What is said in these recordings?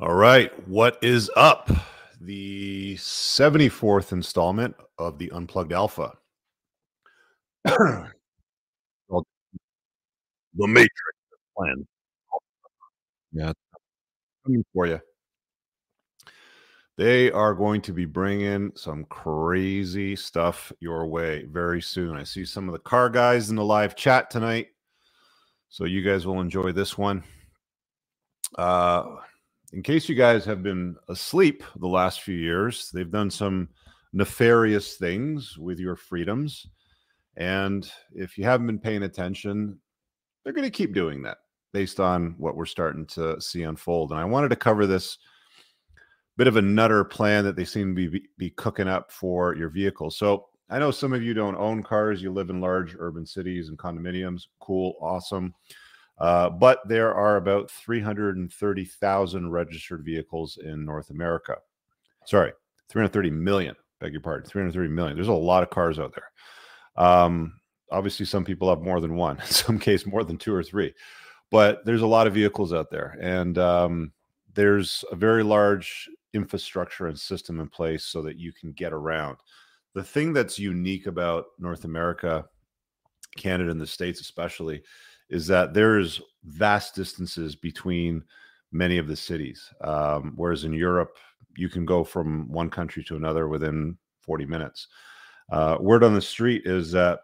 All right. What is up? The 74th installment of the Unplugged Alpha. The Matrix Plan. Yeah. Coming for you. They are going to be bringing some crazy stuff your way very soon. I see some of the car guys in the live chat tonight. So you guys will enjoy this one. Uh, in case you guys have been asleep the last few years, they've done some nefarious things with your freedoms. And if you haven't been paying attention, they're going to keep doing that based on what we're starting to see unfold. And I wanted to cover this bit of a nutter plan that they seem to be, be cooking up for your vehicle. So I know some of you don't own cars, you live in large urban cities and condominiums. Cool, awesome. Uh, but there are about 330,000 registered vehicles in North America. Sorry, 330 million. Beg your pardon, 330 million. There's a lot of cars out there. Um, obviously, some people have more than one. In some case, more than two or three. But there's a lot of vehicles out there, and um, there's a very large infrastructure and system in place so that you can get around. The thing that's unique about North America, Canada, and the States, especially, is that there's vast distances between many of the cities. Um, whereas in Europe, you can go from one country to another within 40 minutes. Uh, word on the street is that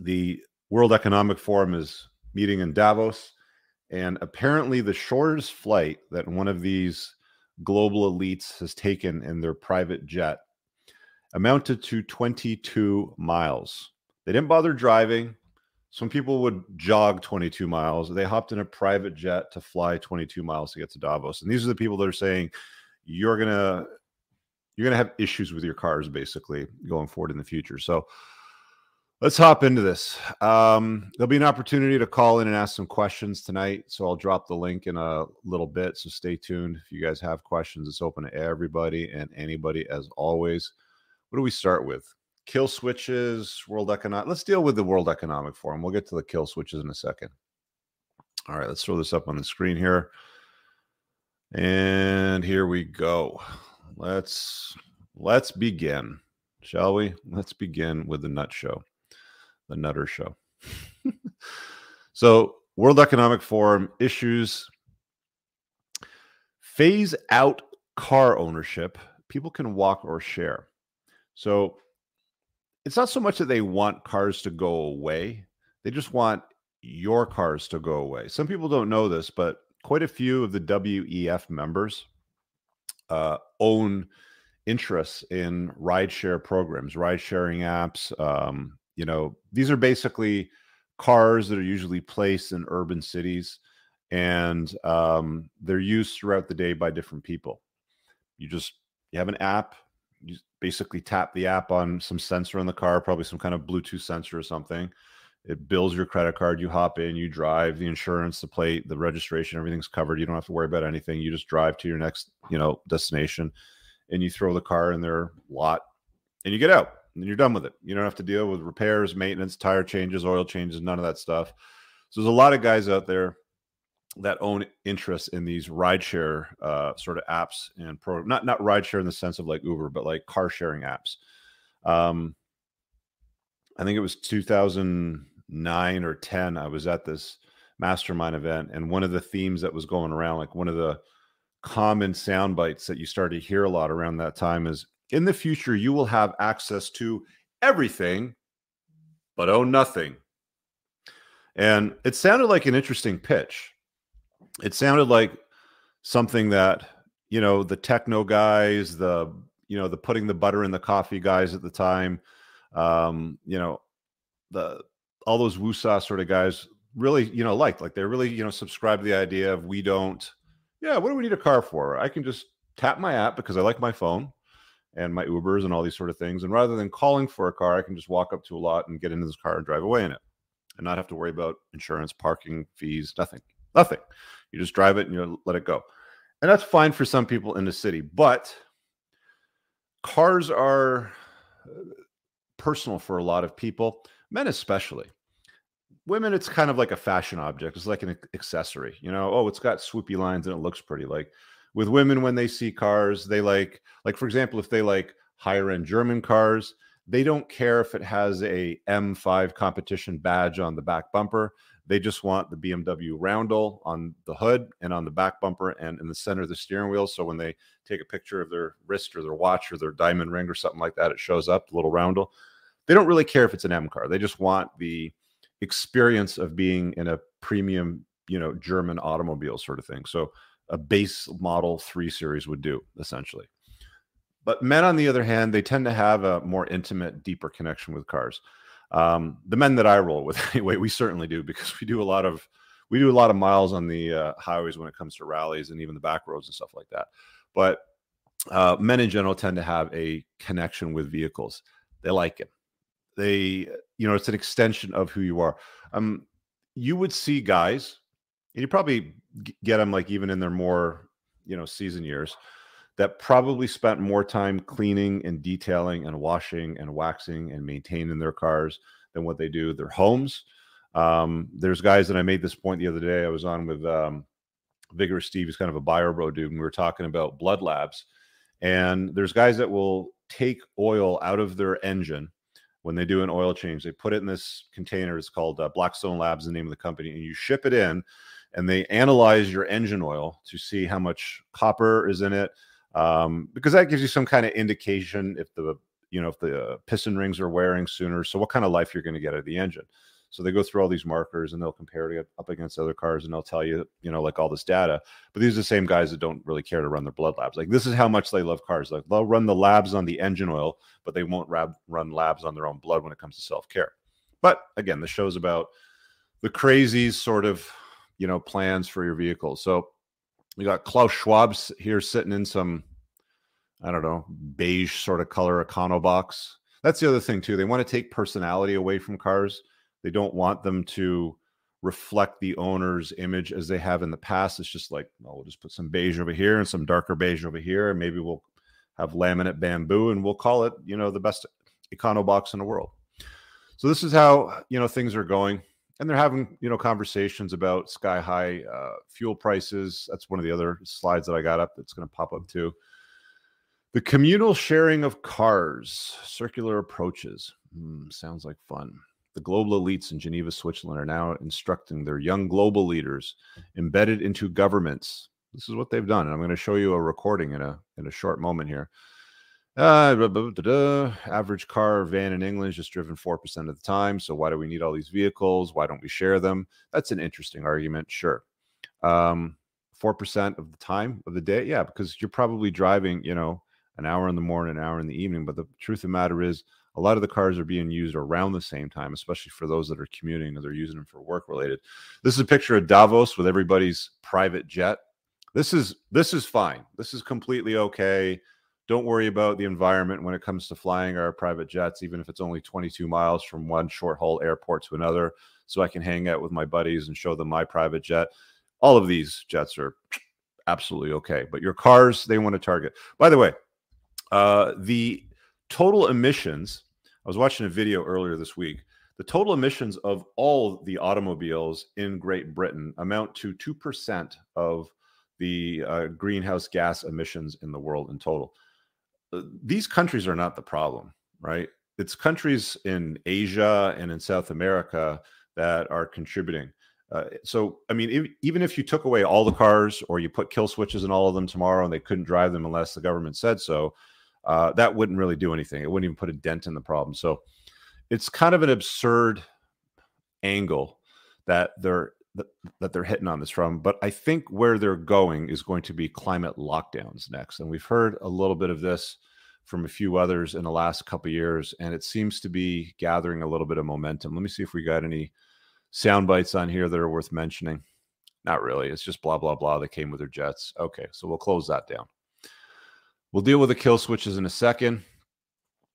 the World Economic Forum is meeting in Davos, and apparently the shortest flight that one of these global elites has taken in their private jet amounted to 22 miles. They didn't bother driving. Some people would jog 22 miles. They hopped in a private jet to fly 22 miles to get to Davos. And these are the people that are saying you're going to you're going to have issues with your cars basically going forward in the future. So let's hop into this. Um, there'll be an opportunity to call in and ask some questions tonight. So I'll drop the link in a little bit. So stay tuned. If you guys have questions, it's open to everybody and anybody as always. What do we start with? Kill switches, World Economic. Let's deal with the World Economic Forum. We'll get to the kill switches in a second. All right, let's throw this up on the screen here. And here we go. Let's let's begin, shall we? Let's begin with the nut show. The nutter show. so, World Economic Forum issues phase out car ownership. People can walk or share. So, it's not so much that they want cars to go away, they just want your cars to go away. Some people don't know this, but quite a few of the WEF members uh, own interests in rideshare programs, ride sharing apps. Um, you know, these are basically cars that are usually placed in urban cities and um, they're used throughout the day by different people. You just you have an app, you basically tap the app on some sensor in the car, probably some kind of Bluetooth sensor or something. It bills your credit card. You hop in, you drive, the insurance, the plate, the registration, everything's covered. You don't have to worry about anything. You just drive to your next, you know, destination, and you throw the car in their lot, and you get out, and you're done with it. You don't have to deal with repairs, maintenance, tire changes, oil changes, none of that stuff. So there's a lot of guys out there that own interest in these rideshare uh, sort of apps and pro not not rideshare in the sense of like Uber, but like car sharing apps. Um, I think it was 2009 or 10. I was at this mastermind event, and one of the themes that was going around, like one of the common sound bites that you started to hear a lot around that time, is in the future you will have access to everything, but own nothing. And it sounded like an interesting pitch it sounded like something that you know the techno guys the you know the putting the butter in the coffee guys at the time um you know the all those woosah sort of guys really you know liked like they really you know subscribe to the idea of we don't yeah what do we need a car for? I can just tap my app because i like my phone and my ubers and all these sort of things and rather than calling for a car i can just walk up to a lot and get into this car and drive away in it and not have to worry about insurance parking fees nothing nothing you just drive it and you let it go. And that's fine for some people in the city, but cars are uh, personal for a lot of people, men especially. Women, it's kind of like a fashion object. It's like an accessory, you know. Oh, it's got swoopy lines and it looks pretty. Like with women when they see cars, they like, like for example, if they like higher end German cars, they don't care if it has a M5 competition badge on the back bumper. They just want the BMW roundel on the hood and on the back bumper and in the center of the steering wheel. So when they take a picture of their wrist or their watch or their diamond ring or something like that, it shows up, the little roundel. They don't really care if it's an M car. They just want the experience of being in a premium, you know, German automobile sort of thing. So a base model 3 series would do essentially. But men, on the other hand, they tend to have a more intimate, deeper connection with cars. Um, the men that I roll with, anyway, we certainly do because we do a lot of we do a lot of miles on the uh, highways when it comes to rallies and even the back roads and stuff like that. But uh, men in general tend to have a connection with vehicles. They like it. They, you know, it's an extension of who you are. Um, you would see guys, and you probably get them like even in their more, you know, season years that probably spent more time cleaning and detailing and washing and waxing and maintaining their cars than what they do their homes. Um, there's guys that I made this point the other day. I was on with um, Vigorous Steve, he's kind of a buyer bro dude, and we were talking about blood labs. And there's guys that will take oil out of their engine when they do an oil change. They put it in this container. It's called uh, Blackstone Labs, the name of the company, and you ship it in. And they analyze your engine oil to see how much copper is in it, um, because that gives you some kind of indication if the you know if the piston rings are wearing sooner. So what kind of life you're going to get out of the engine. So they go through all these markers and they'll compare it up against other cars and they'll tell you, you know, like all this data. But these are the same guys that don't really care to run their blood labs. Like this is how much they love cars. Like they'll run the labs on the engine oil, but they won't rab- run labs on their own blood when it comes to self care. But again, the show's about the crazy sort of, you know, plans for your vehicle. So we got Klaus Schwab's here sitting in some, I don't know, beige sort of color Econo box. That's the other thing too. They want to take personality away from cars. They don't want them to reflect the owner's image as they have in the past. It's just like, oh, we'll just put some beige over here and some darker beige over here, and maybe we'll have laminate bamboo, and we'll call it, you know, the best econo box in the world. So this is how you know things are going and they're having you know conversations about sky high uh, fuel prices. That's one of the other slides that I got up. That's going to pop up too. The communal sharing of cars, circular approaches. Mm, sounds like fun. The global elites in Geneva, Switzerland are now instructing their young global leaders embedded into governments. This is what they've done. And I'm going to show you a recording in a in a short moment here. Uh, blah, blah, blah, average car van in England is just driven 4% of the time. So why do we need all these vehicles? Why don't we share them? That's an interesting argument. Sure. Um, 4% of the time of the day. Yeah, because you're probably driving, you know, an hour in the morning, an hour in the evening. But the truth of the matter is, a lot of the cars are being used around the same time, especially for those that are commuting or they're using them for work related. This is a picture of Davos with everybody's private jet. This is this is fine. This is completely okay don't worry about the environment when it comes to flying our private jets, even if it's only 22 miles from one short haul airport to another, so I can hang out with my buddies and show them my private jet. All of these jets are absolutely okay. But your cars, they want to target. By the way, uh, the total emissions, I was watching a video earlier this week. The total emissions of all the automobiles in Great Britain amount to 2% of the uh, greenhouse gas emissions in the world in total. Uh, these countries are not the problem, right? It's countries in Asia and in South America that are contributing. Uh, so, I mean, if, even if you took away all the cars or you put kill switches in all of them tomorrow and they couldn't drive them unless the government said so, uh, that wouldn't really do anything. It wouldn't even put a dent in the problem. So, it's kind of an absurd angle that they're that, they're hitting on this from. But I think where they're going is going to be climate lockdowns next. And we've heard a little bit of this from a few others in the last couple years, and it seems to be gathering a little bit of momentum. Let me see if we got any sound bites on here that are worth mentioning. Not really. It's just blah blah blah. that came with their jets. Okay, so we'll close that down. We'll deal with the kill switches in a second.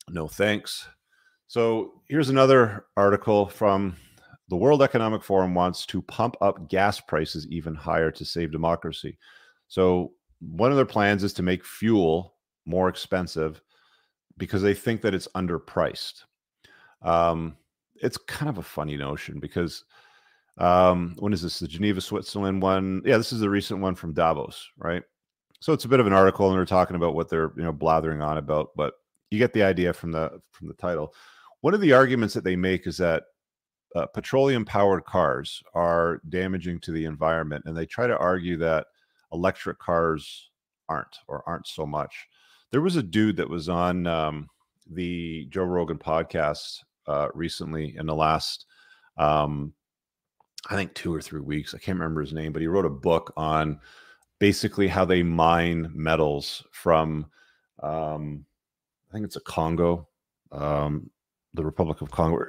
No thanks. So here's another article from the World Economic Forum wants to pump up gas prices even higher to save democracy. So, one of their plans is to make fuel more expensive because they think that it's underpriced. Um, it's kind of a funny notion because um, when is this? The Geneva, Switzerland one? Yeah, this is the recent one from Davos, right? So it's a bit of an article, and they're talking about what they're you know blathering on about, but you get the idea from the from the title. One of the arguments that they make is that uh, petroleum powered cars are damaging to the environment, and they try to argue that electric cars aren't or aren't so much. There was a dude that was on um, the Joe Rogan podcast uh, recently in the last, um, I think, two or three weeks. I can't remember his name, but he wrote a book on basically how they mine metals from, um, I think it's a Congo, um, the Republic of Congo.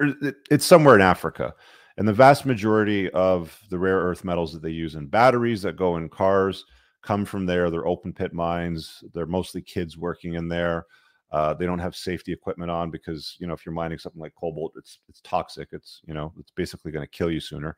It's somewhere in Africa. And the vast majority of the rare earth metals that they use in batteries that go in cars come from there. They're open pit mines. They're mostly kids working in there. Uh, they don't have safety equipment on because you know if you're mining something like cobalt, it's it's toxic. It's you know it's basically going to kill you sooner.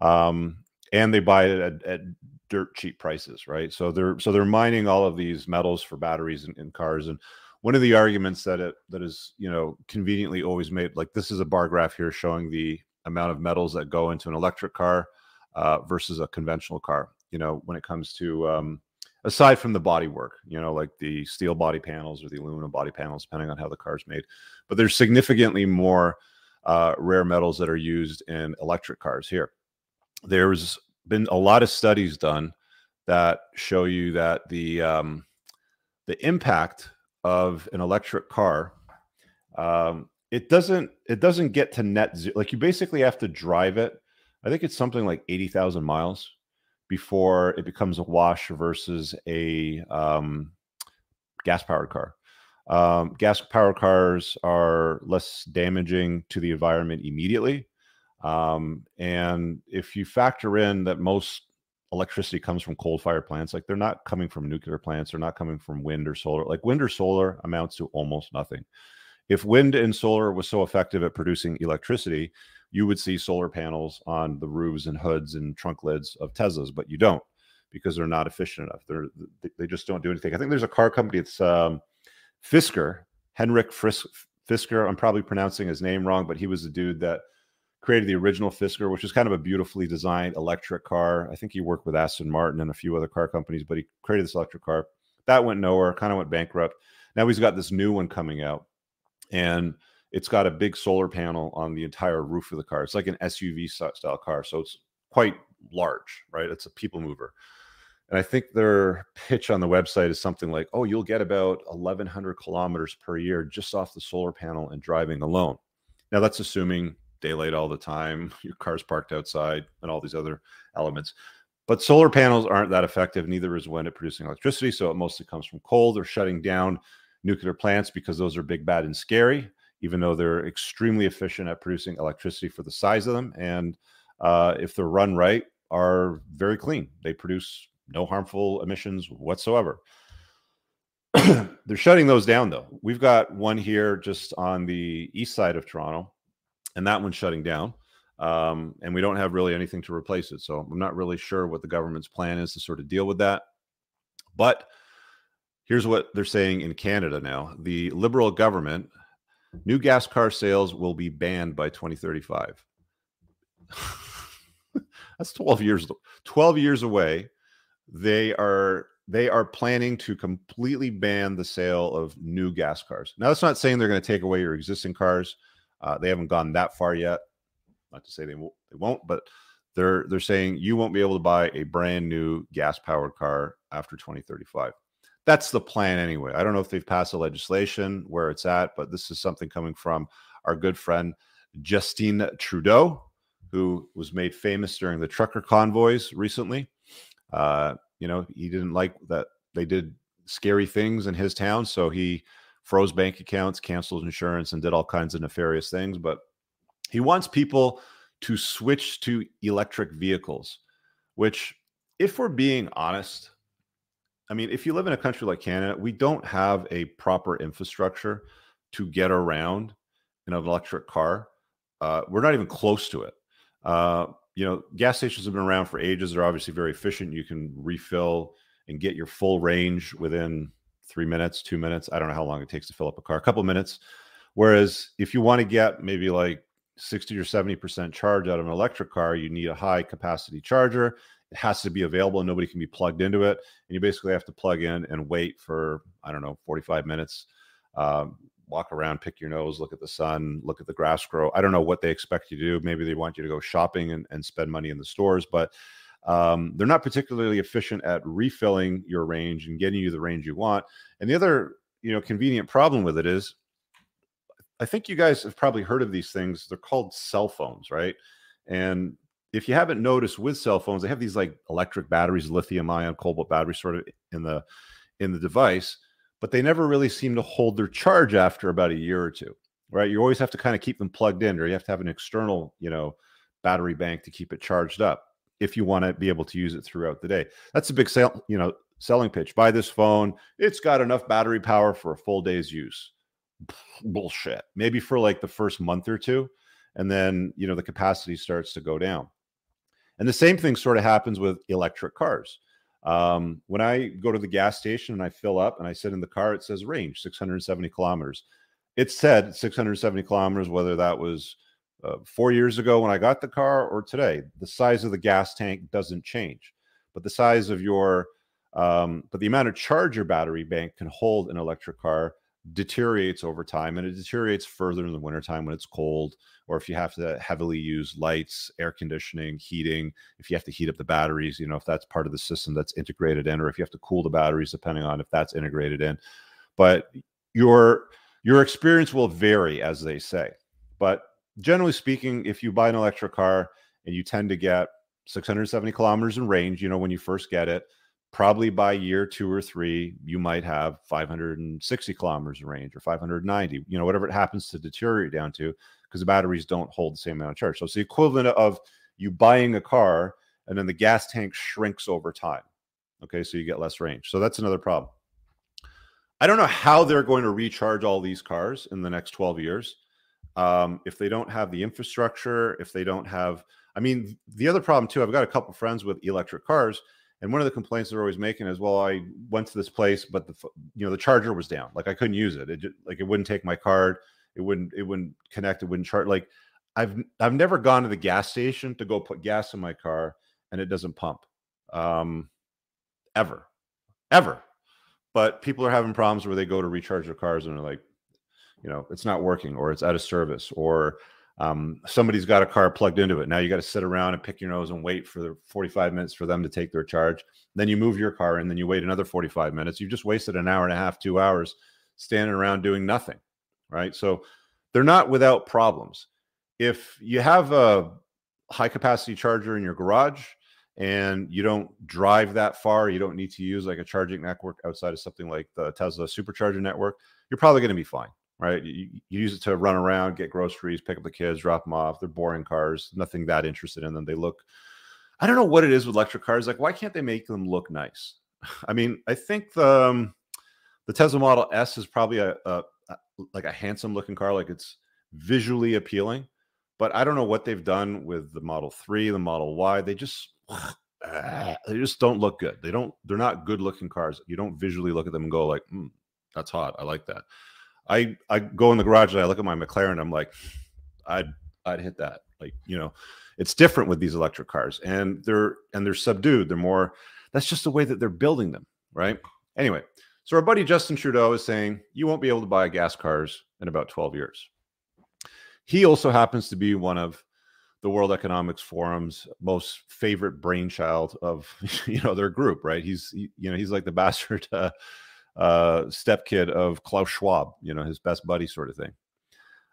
Um, and they buy it at, at, dirt cheap prices, right? So they're so they're mining all of these metals for batteries in, in cars. And one of the arguments that it that is you know conveniently always made, like this is a bar graph here showing the amount of metals that go into an electric car uh, versus a conventional car. You know when it comes to um, aside from the body work, you know, like the steel body panels or the aluminum body panels, depending on how the car's made. But there's significantly more uh, rare metals that are used in electric cars here. There's been a lot of studies done that show you that the um, the impact of an electric car um, it doesn't it doesn't get to net zero. Like you basically have to drive it. I think it's something like eighty thousand miles before it becomes a wash versus a um, gas powered car. Um, gas powered cars are less damaging to the environment immediately. Um, and if you factor in that most electricity comes from coal fired plants, like they're not coming from nuclear plants, they're not coming from wind or solar. Like wind or solar amounts to almost nothing. If wind and solar was so effective at producing electricity, you would see solar panels on the roofs and hoods and trunk lids of Teslas, but you don't because they're not efficient enough. They're they just don't do anything. I think there's a car company. It's um, Fisker, Henrik Fris- Fisker. I'm probably pronouncing his name wrong, but he was the dude that created the original Fisker, which is kind of a beautifully designed electric car. I think he worked with Aston Martin and a few other car companies, but he created this electric car. That went nowhere, kind of went bankrupt. Now he's got this new one coming out. And it's got a big solar panel on the entire roof of the car. It's like an SUV style car, so it's quite large, right? It's a people mover. And I think their pitch on the website is something like, "Oh, you'll get about 1,100 kilometers per year just off the solar panel and driving alone." Now that's assuming daylight all the time, your car's parked outside, and all these other elements. But solar panels aren't that effective. Neither is wind at producing electricity. So it mostly comes from coal. They're shutting down nuclear plants because those are big, bad, and scary even though they're extremely efficient at producing electricity for the size of them. And uh, if they're run right, are very clean. They produce no harmful emissions whatsoever. they're shutting those down though. We've got one here just on the east side of Toronto, and that one's shutting down. Um, and we don't have really anything to replace it. So I'm not really sure what the government's plan is to sort of deal with that. But here's what they're saying in Canada now the Liberal government New gas car sales will be banned by 2035. That's 12 years 12 years away. They are they are planning to completely ban the sale of new gas cars. Now that's not saying they're going to take away your existing cars. Uh, they haven't gone that far yet. Not to say they won't, they won't, but they're they're saying you won't be able to buy a brand new gas powered car after 2035 that's the plan anyway. I don't know if they've passed the legislation where it's at, but this is something coming from our good friend Justin Trudeau, who was made famous during the trucker convoys recently. Uh, you know, he didn't like that they did scary things in his town, so he froze bank accounts, canceled insurance, and did all kinds of nefarious things. But he wants people to switch to electric vehicles, which, if we're being honest, I mean, if you live in a country like Canada, we don't have a proper infrastructure to get around in an electric car. Uh, we're not even close to it. Uh, you know, gas stations have been around for ages. They're obviously very efficient. You can refill and get your full range within three minutes, two minutes. I don't know how long it takes to fill up a car, a couple minutes. Whereas if you want to get maybe like 60 or 70% charge out of an electric car, you need a high capacity charger it has to be available and nobody can be plugged into it. And you basically have to plug in and wait for, I don't know, 45 minutes. Um, walk around, pick your nose, look at the sun, look at the grass grow. I don't know what they expect you to do. Maybe they want you to go shopping and, and spend money in the stores, but um, they're not particularly efficient at refilling your range and getting you the range you want. And the other, you know, convenient problem with it is I think you guys have probably heard of these things. They're called cell phones, right? And if you haven't noticed with cell phones, they have these like electric batteries, lithium ion, cobalt batteries sort of in the in the device, but they never really seem to hold their charge after about a year or two, right? You always have to kind of keep them plugged in, or you have to have an external, you know, battery bank to keep it charged up if you want to be able to use it throughout the day. That's a big sale, you know, selling pitch. Buy this phone. It's got enough battery power for a full day's use. Bullshit. Maybe for like the first month or two, and then you know the capacity starts to go down. And the same thing sort of happens with electric cars. Um, when I go to the gas station and I fill up and I sit in the car, it says range 670 kilometers. It said 670 kilometers, whether that was uh, four years ago when I got the car or today. The size of the gas tank doesn't change, but the size of your, um, but the amount of charge your battery bank can hold an electric car deteriorates over time and it deteriorates further in the wintertime when it's cold or if you have to heavily use lights air conditioning heating if you have to heat up the batteries you know if that's part of the system that's integrated in or if you have to cool the batteries depending on if that's integrated in but your your experience will vary as they say but generally speaking if you buy an electric car and you tend to get 670 kilometers in range you know when you first get it probably by year two or three, you might have 560 kilometers of range or 590, you know, whatever it happens to deteriorate down to, because the batteries don't hold the same amount of charge. So it's the equivalent of you buying a car and then the gas tank shrinks over time. Okay, so you get less range. So that's another problem. I don't know how they're going to recharge all these cars in the next 12 years. Um, if they don't have the infrastructure, if they don't have, I mean, the other problem too, I've got a couple friends with electric cars and one of the complaints they're always making is, well, I went to this place, but the you know the charger was down. Like I couldn't use it. It just, like it wouldn't take my card. It wouldn't it wouldn't connect. It wouldn't charge. Like I've I've never gone to the gas station to go put gas in my car and it doesn't pump. Um, ever, ever. But people are having problems where they go to recharge their cars and they're like, you know, it's not working or it's out of service or um, somebody's got a car plugged into it. Now you got to sit around and pick your nose and wait for the 45 minutes for them to take their charge. Then you move your car and then you wait another 45 minutes. You've just wasted an hour and a half, two hours standing around doing nothing. Right. So they're not without problems. If you have a high capacity charger in your garage and you don't drive that far, you don't need to use like a charging network outside of something like the Tesla supercharger network, you're probably going to be fine right? You, you, use it to run around, get groceries, pick up the kids, drop them off. They're boring cars, nothing that interested in them. They look, I don't know what it is with electric cars. Like, why can't they make them look nice? I mean, I think the um, the Tesla Model S is probably a, a, a like a handsome looking car, like it's visually appealing. But I don't know what they've done with the Model Three, the Model Y. They just they just don't look good. They don't. They're not good looking cars. You don't visually look at them and go like, mm, "That's hot. I like that." I I go in the garage and I look at my McLaren. I'm like, I'd I'd hit that. Like you know, it's different with these electric cars, and they're and they're subdued. They're more. That's just the way that they're building them, right? Anyway, so our buddy Justin Trudeau is saying you won't be able to buy gas cars in about 12 years. He also happens to be one of the World Economics Forum's most favorite brainchild of you know their group, right? He's he, you know he's like the bastard. Uh, uh, stepkid of Klaus Schwab, you know, his best buddy sort of thing.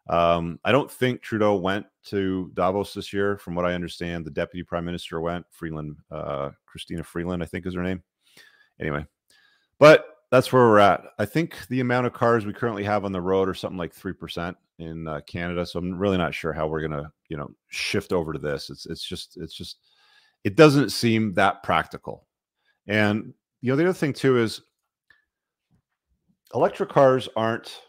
Um, I don't think Trudeau went to Davos this year. From what I understand, the deputy prime minister went. Freeland, uh, Chrystia Freeland, I think is her name. Anyway, but that's where we're at. I think the amount of cars we currently have on the road are something like three percent in uh, Canada. So I'm really not sure how we're gonna, you know, shift over to this. It's it's just it's just it doesn't seem that practical. And you know, the other thing too is electric cars aren't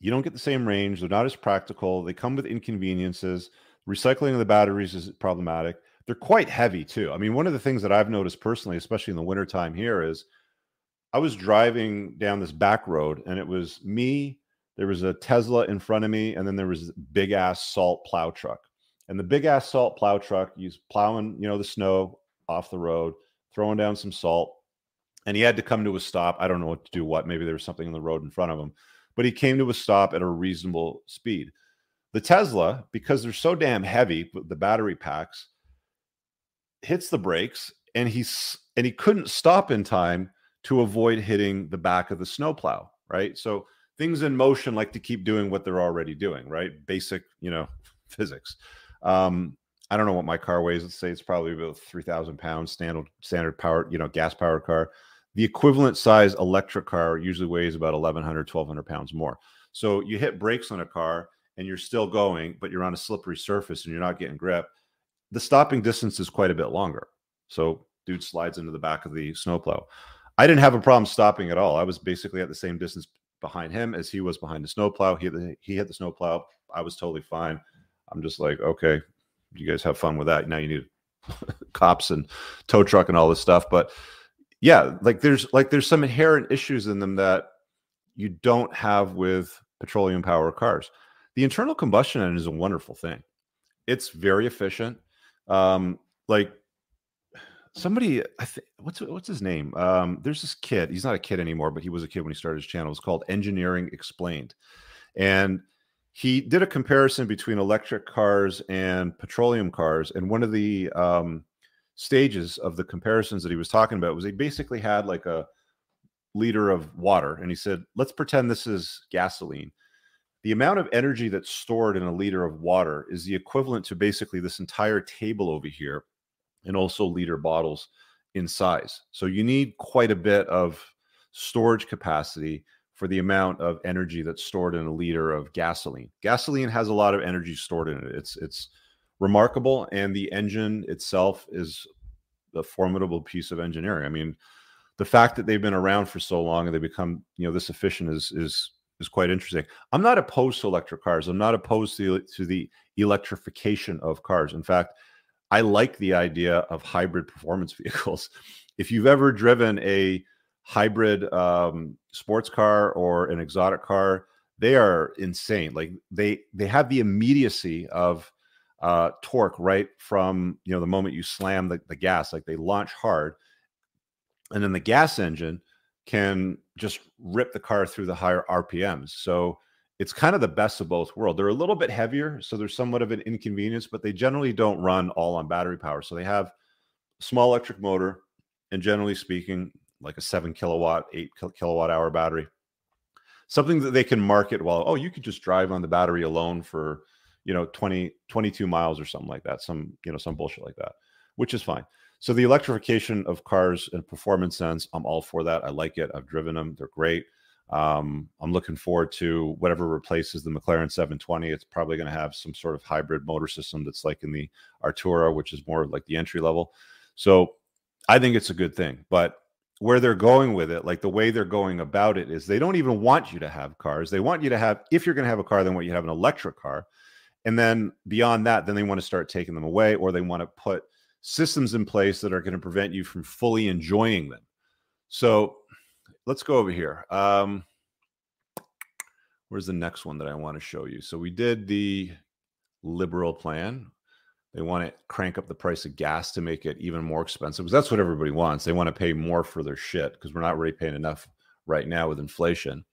you don't get the same range they're not as practical they come with inconveniences recycling of the batteries is problematic they're quite heavy too. I mean one of the things that i've noticed personally especially in the wintertime here is i was driving down this back road and it was me there was a tesla in front of me and then there was big ass salt plow truck. And the big ass salt plow truck, he's plowing, you know, the snow off the road, throwing down some salt, and he had to come to a stop. I don't know what to do. What maybe there was something in the road in front of him, but he came to a stop at a reasonable speed. The Tesla, because they're so damn heavy, the battery packs, hits the brakes, and he's and he couldn't stop in time to avoid hitting the back of the snowplow. Right, so things in motion like to keep doing what they're already doing. Right, basic, you know, physics. Um, I don't know what my car weighs. Let's say it's probably about three thousand pounds, standard standard power, you know, gas powered car. The equivalent size electric car usually weighs about 1,100, 1,200 pounds more. So you hit brakes on a car and you're still going, but you're on a slippery surface and you're not getting grip. The stopping distance is quite a bit longer. So dude slides into the back of the snowplow. I didn't have a problem stopping at all. I was basically at the same distance behind him as he was behind the snowplow. He hit the, he hit the snowplow. I was totally fine. I'm just like, okay, you guys have fun with that. Now you need cops and tow truck and all this stuff. But yeah, like there's like there's some inherent issues in them that you don't have with petroleum powered cars. The internal combustion engine is a wonderful thing. It's very efficient. Um, like somebody, I think what's what's his name? Um, there's this kid. He's not a kid anymore, but he was a kid when he started his channel. It's called Engineering Explained, and he did a comparison between electric cars and petroleum cars and one of the um, stages of the comparisons that he was talking about was he basically had like a liter of water and he said let's pretend this is gasoline the amount of energy that's stored in a liter of water is the equivalent to basically this entire table over here and also liter bottles in size so you need quite a bit of storage capacity for the amount of energy that's stored in a liter of gasoline. Gasoline has a lot of energy stored in it. It's it's remarkable, and the engine itself is a formidable piece of engineering. I mean, the fact that they've been around for so long and they become you know this efficient is is is quite interesting. I'm not opposed to electric cars. I'm not opposed to to the electrification of cars. In fact, I like the idea of hybrid performance vehicles. If you've ever driven a hybrid um, sports car or an exotic car, they are insane. Like they they have the immediacy of uh, torque right from you know the moment you slam the, the gas. Like they launch hard, and then the gas engine can just rip the car through the higher RPMs. So it's kind of the best of both worlds. They're a little bit heavier, so there's somewhat of an inconvenience, but they generally don't run all on battery power. So they have a small electric motor, and generally speaking, like a seven kilowatt, eight kilowatt hour battery. Something that they can market well, oh, you could just drive on the battery alone for, you know, 20, 22 miles or something like that. Some, you know, some bullshit like that, which is fine. So the electrification of cars in performance sense, I'm all for that. I like it. I've driven them. They're great. Um, I'm looking forward to whatever replaces the McLaren 720. It's probably going to have some sort of hybrid motor system that's like in the Artura, which is more like the entry level. So I think it's a good thing. But where they're going with it, like the way they're going about it, is they don't even want you to have cars. They want you to have, if you're going to have a car, they want you to have an electric car. And then beyond that, then they want to start taking them away or they want to put systems in place that are going to prevent you from fully enjoying them. So let's go over here. Um, where's the next one that I want to show you? So we did the liberal plan. They want to crank up the price of gas to make it even more expensive because that's what everybody wants. They want to pay more for their shit because we're not really paying enough right now with inflation.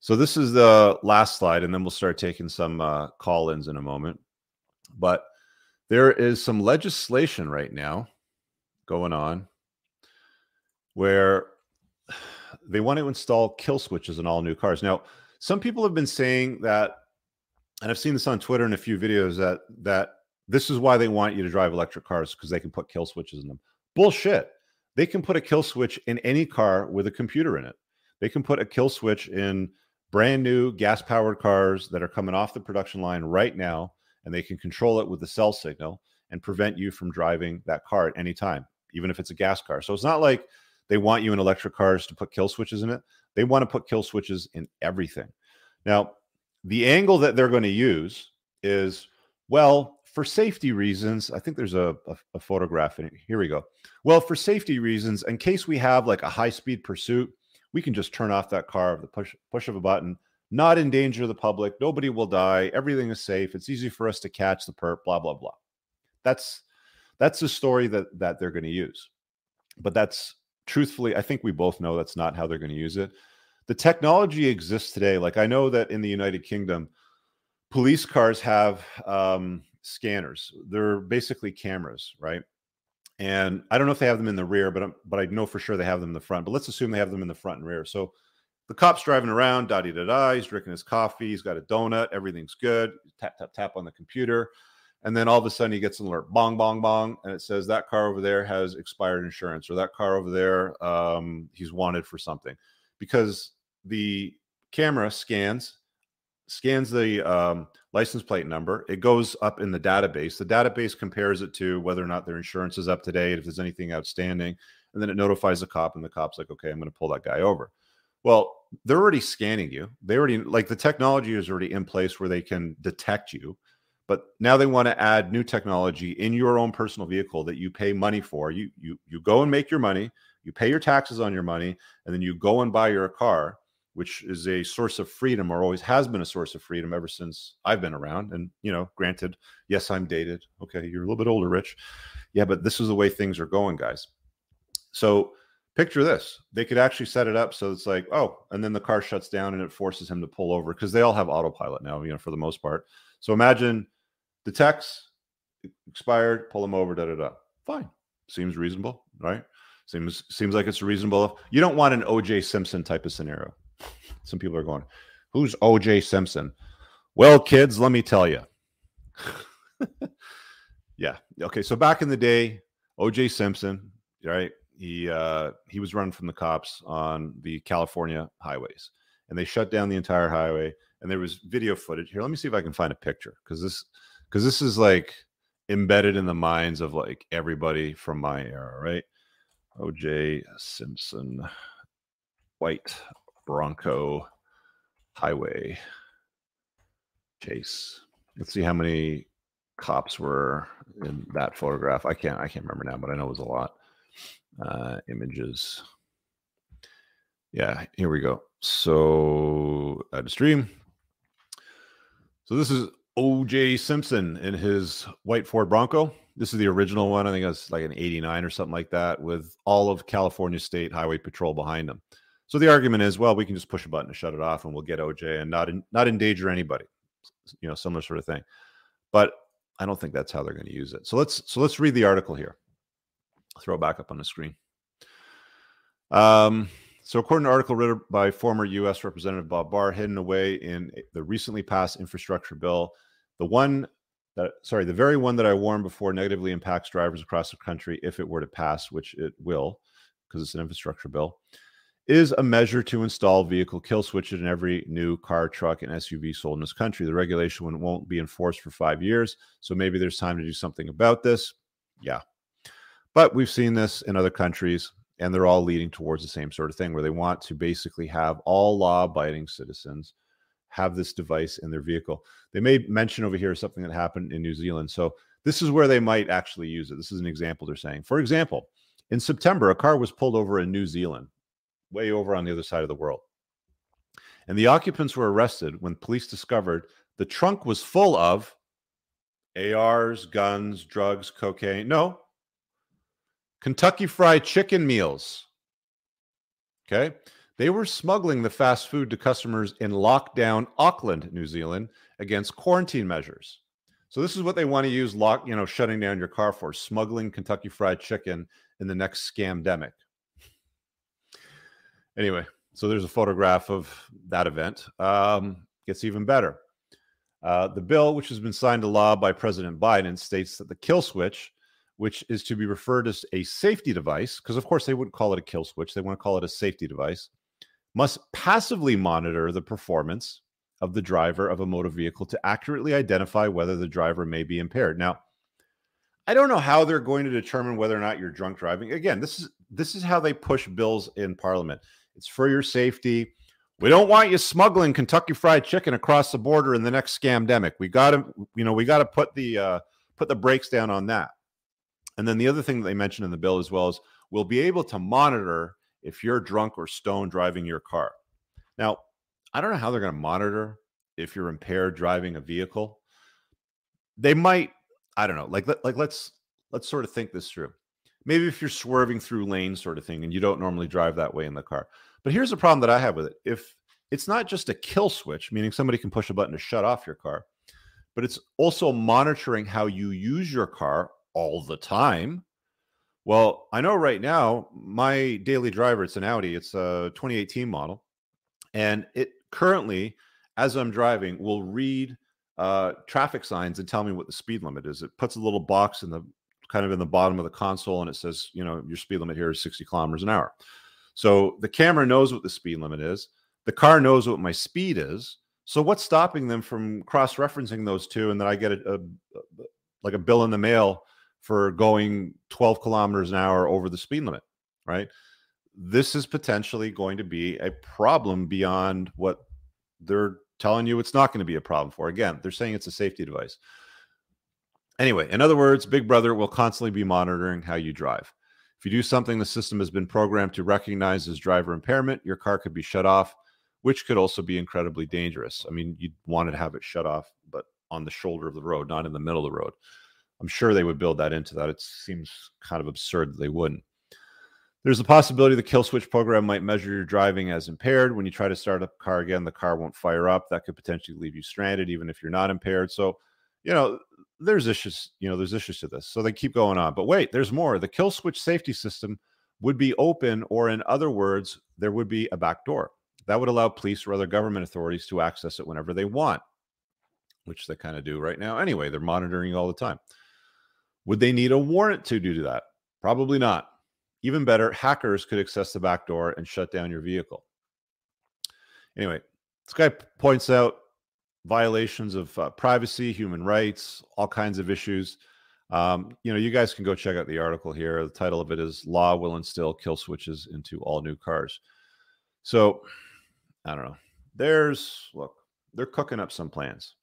So this is the last slide, and then we'll start taking some uh, call-ins in a moment. But there is some legislation right now going on where they want to install kill switches in all new cars. Now, some people have been saying that, and I've seen this on Twitter in a few videos that that this is why they want you to drive electric cars because they can put kill switches in them. Bullshit. They can put a kill switch in any car with a computer in it. They can put a kill switch in brand new gas powered cars that are coming off the production line right now, and they can control it with the cell signal and prevent you from driving that car at any time, even if it's a gas car. So it's not like they want you in electric cars to put kill switches in it. They want to put kill switches in everything. Now, the angle that they're going to use is well, for safety reasons, I think there's a, a, a photograph in it. Here we go. Well, for safety reasons, in case we have like a high speed pursuit, we can just turn off that car with the push push of a button, not endanger the public. Nobody will die. Everything is safe. It's easy for us to catch the perp. Blah blah blah. That's that's the story that that they're going to use. But that's truthfully, I think we both know that's not how they're going to use it. The technology exists today. Like I know that in the United Kingdom, police cars have um, scanners. They're basically cameras, right? And I don't know if they have them in the rear, but but I know for sure they have them in the front. But let's assume they have them in the front and rear. So the cop's driving around, da da da da. He's drinking his coffee. He's got a donut. Everything's good. Tap tap tap on the computer, and then all of a sudden he gets an alert. Bong bong bong, and it says that car over there has expired insurance, or that car over there um, he's wanted for something, because the camera scans scans the um, license plate number. It goes up in the database. The database compares it to whether or not their insurance is up to date, if there's anything outstanding, and then it notifies the cop, and the cop's like, okay, I'm going to pull that guy over. Well, they're already scanning you. They already like the technology is already in place where they can detect you. But now they want to add new technology in your own personal vehicle that you pay money for. You you you go and make your money, you pay your taxes on your money, and then you go and buy your car which is a source of freedom or always has been a source of freedom ever since I've been around. And, you know, granted, yes, I'm dated. Okay, you're a little bit older, Rich. Yeah, but this is the way things are going, guys. So picture this they could actually set it up so it's like, oh, and then the car shuts down and it forces him to pull over because they all have autopilot now, you know, for the most part. So imagine the text expired, pull him over, da da da. Fine. Seems reasonable, right? Seems seems like it's reasonable. You don't want an OJ Simpson type of scenario. Some people are going, Who's OJ Simpson? Well, kids, let me tell you. yeah. Okay. So back in the day, OJ Simpson, right? He uh, he was running from the cops on the California highways, and they shut down the entire highway. And there was video footage here. Let me see if I can find a picture because this because this is like embedded in the minds of like everybody from my era, right? OJ Simpson, white Bronco Highway chase. Let's see how many cops were in that photograph. I can't I can't remember now, but I know it was a lot. Uh, images. Yeah, here we go. So at a stream. So this is OJ Simpson in his white Ford Bronco. This is the original one. I think it's like an 89 or something like that, with all of California State Highway Patrol behind him. So the argument is, well, we can just push a button to shut it off, and we'll get OJ and not in, not endanger anybody. You know, similar sort of thing. But I don't think that's how they're going to use it. So let's so let's read the article here. I'll throw it back up on the screen. Um, so according to an article written by former U.S. Representative Bob Barr, hidden away in the recently passed infrastructure bill, the one that sorry, the very one that I warned before negatively impacts drivers across the country if it were to pass, which it will, because it's an infrastructure bill is a measure to install vehicle kill switches in every new car, truck, and SUV sold in this country. The regulation won't be enforced for five years, so maybe there's time to do something about this. Yeah. But we've seen this in other countries, and they're all leading towards the same sort of thing where they want to basically have all law abiding citizens have this device in their vehicle. They may mention over here something that happened in New Zealand. So this is where they might actually use it. This is an example they're saying. For example, in September, a car was pulled over in New Zealand way over on the other side of the world. And the occupants were arrested when police discovered the trunk was full of ARs, guns, drugs, cocaine. No, Kentucky Fried Chicken meals. Okay. They were smuggling the fast food to customers in lockdown Auckland, New Zealand, against quarantine measures. So this is what they want to use lock, you know, shutting down your car for smuggling Kentucky Fried Chicken in the next scamdemic. Anyway, so there's a photograph of that event. Um, gets even better. Uh, the bill, which has been signed to law by President Biden, states that the kill switch, which is to be referred as a safety device, because of course they wouldn't call it a kill switch, they want to call it a safety device, must passively monitor the performance of the driver of a motor vehicle to accurately identify whether the driver may be impaired. Now, I don't know how they're going to determine whether or not you're drunk driving. Again, this is this is how they push bills in Parliament. It's for your safety. We don't want you smuggling Kentucky Fried Chicken across the border in the next scamdemic. We got to, you know, we got to put the uh, put the brakes down on that. And then the other thing that they mentioned in the bill as well is we'll be able to monitor if you're drunk or stoned driving your car. Now, I don't know how they're going to monitor if you're impaired driving a vehicle. They might, I don't know, like like let's let's sort of think this through. Maybe if you're swerving through lanes sort of thing and you don't normally drive that way in the car. But here's the problem that I have with it. If it's not just a kill switch, meaning somebody can push a button to shut off your car, but it's also monitoring how you use your car all the time. Well, I know right now my daily driver, it's an Audi, it's a 2018 model, and it currently, as I'm driving, will read uh, traffic signs and tell me what the speed limit is. It puts a little box in the kind of in the bottom of the console and it says, you know, your speed limit here is 60 kilometers an hour. So the camera knows what the speed limit is. The car knows what my speed is. So what's stopping them from cross-referencing those two, and then I get a, a, like a bill in the mail for going 12 kilometers an hour over the speed limit, right? This is potentially going to be a problem beyond what they're telling you it's not going to be a problem for. Again, they're saying it's a safety device. Anyway, in other words, Big Brother will constantly be monitoring how you drive. If you do something the system has been programmed to recognize as driver impairment, your car could be shut off, which could also be incredibly dangerous. I mean, you'd want to have it shut off, but on the shoulder of the road, not in the middle of the road. I'm sure they would build that into that. It seems kind of absurd that they wouldn't. There's a possibility the kill switch program might measure your driving as impaired. When you try to start up a car again, the car won't fire up. That could potentially leave you stranded, even if you're not impaired. So, you know, there's issues, you know, there's issues to this. So they keep going on. But wait, there's more. The kill switch safety system would be open, or in other words, there would be a back door that would allow police or other government authorities to access it whenever they want, which they kind of do right now. Anyway, they're monitoring all the time. Would they need a warrant to do that? Probably not. Even better, hackers could access the back door and shut down your vehicle. Anyway, this guy points out violations of uh, privacy, human rights, all kinds of issues. Um, you know, you guys can go check out the article here. The title of it is Law Will Instill Kill Switches into All New Cars. So, I don't know. There's, look, they're cooking up some plans.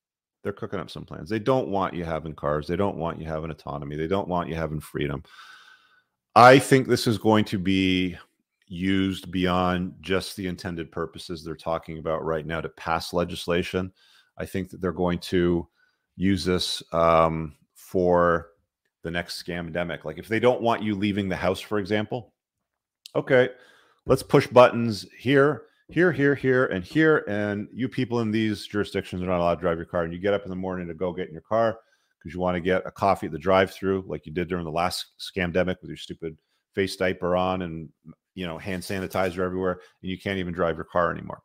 They're cooking up some plans. They don't want you having cars. They don't want you having autonomy. They don't want you having freedom. I think this is going to be used beyond just the intended purposes they're talking about right now to pass legislation. I think that they're going to use this um, for the next scamdemic. Like if they don't want you leaving the house, for example, okay, let's push buttons here, here, here, here, and here. And you people in these jurisdictions are not allowed to drive your car. And you get up in the morning to go get in your car because you want to get a coffee at the drive-through, like you did during the last scamdemic with your stupid face diaper on and you know hand sanitizer everywhere, and you can't even drive your car anymore.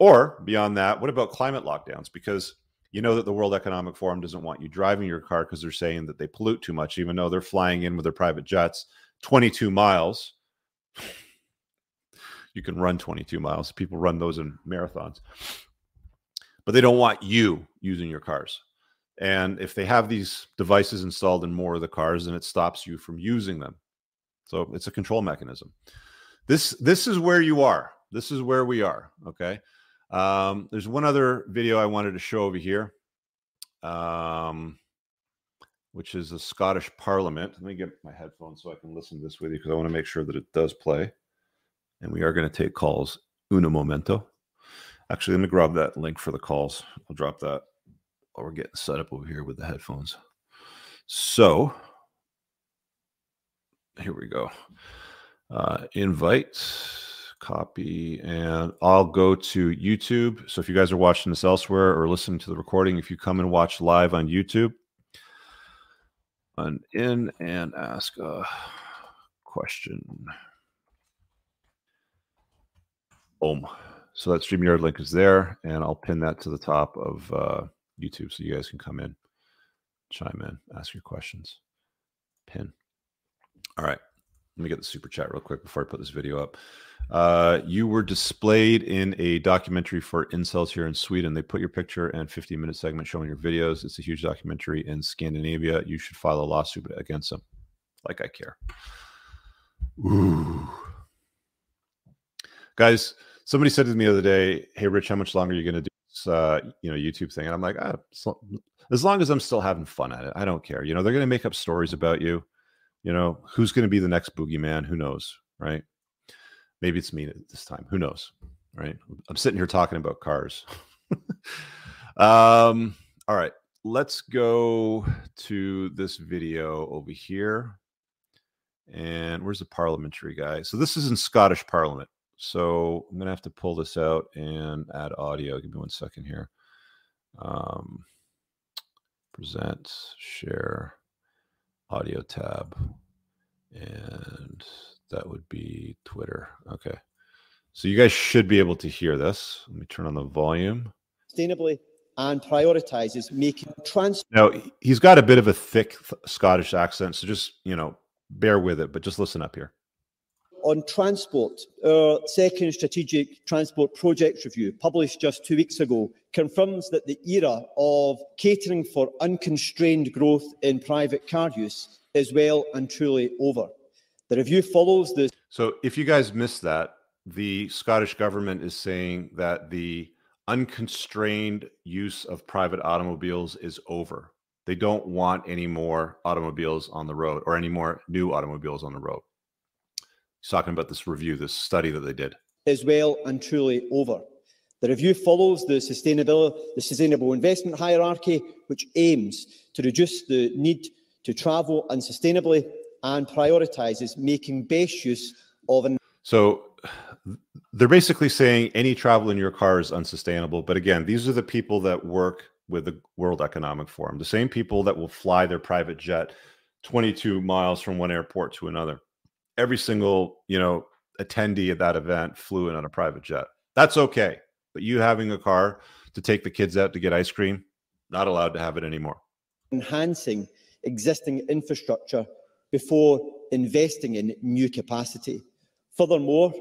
Or beyond that, what about climate lockdowns? Because you know that the World Economic Forum doesn't want you driving your car because they're saying that they pollute too much, even though they're flying in with their private jets 22 miles. you can run 22 miles. People run those in marathons. But they don't want you using your cars. And if they have these devices installed in more of the cars, then it stops you from using them. So it's a control mechanism. This this is where you are. This is where we are. Okay. Um, there's one other video I wanted to show over here, um, which is the Scottish Parliament. Let me get my headphones so I can listen to this with you because I want to make sure that it does play. And we are going to take calls una momento. Actually, let me grab that link for the calls. I'll drop that while we're getting set up over here with the headphones. So here we go. Uh, invite copy, and I'll go to YouTube. So if you guys are watching this elsewhere or listening to the recording, if you come and watch live on YouTube, on in and ask a question. Boom. So that StreamYard link is there, and I'll pin that to the top of uh, YouTube so you guys can come in, chime in, ask your questions. Pin. All right. Let me get the super chat real quick before I put this video up. Uh, you were displayed in a documentary for incels here in Sweden. They put your picture and 15 minute segment showing your videos. It's a huge documentary in Scandinavia. You should file a lawsuit against them. Like I care. Ooh. Guys, somebody said to me the other day, "Hey, Rich, how much longer are you going to do this, uh, you know, YouTube thing?" And I'm like, ah, so, as long as I'm still having fun at it, I don't care. You know, they're going to make up stories about you. You know, who's going to be the next boogeyman? Who knows, right? Maybe it's me at this time. Who knows? right? I'm sitting here talking about cars. um, all right, let's go to this video over here. And where's the parliamentary guy? So this is in Scottish Parliament. So I'm gonna have to pull this out and add audio. Give me one second here. Um, present, share, audio tab, and that would be Twitter. Okay. So you guys should be able to hear this. Let me turn on the volume. Sustainably and prioritizes making trans. Now he's got a bit of a thick Scottish accent, so just you know bear with it. But just listen up here. On transport, our second strategic transport projects review, published just two weeks ago, confirms that the era of catering for unconstrained growth in private car use is well and truly over. The review follows the. So, if you guys missed that, the Scottish government is saying that the unconstrained use of private automobiles is over. They don't want any more automobiles on the road or any more new automobiles on the road. He's talking about this review, this study that they did. Is well and truly over. The review follows the sustainable, the sustainable investment hierarchy, which aims to reduce the need to travel unsustainably and prioritises making best use of an. So they're basically saying any travel in your car is unsustainable. But again, these are the people that work with the World Economic Forum, the same people that will fly their private jet 22 miles from one airport to another. Every single, you know, attendee at that event flew in on a private jet. That's okay. But you having a car to take the kids out to get ice cream, not allowed to have it anymore. Enhancing existing infrastructure before investing in new capacity. Furthermore,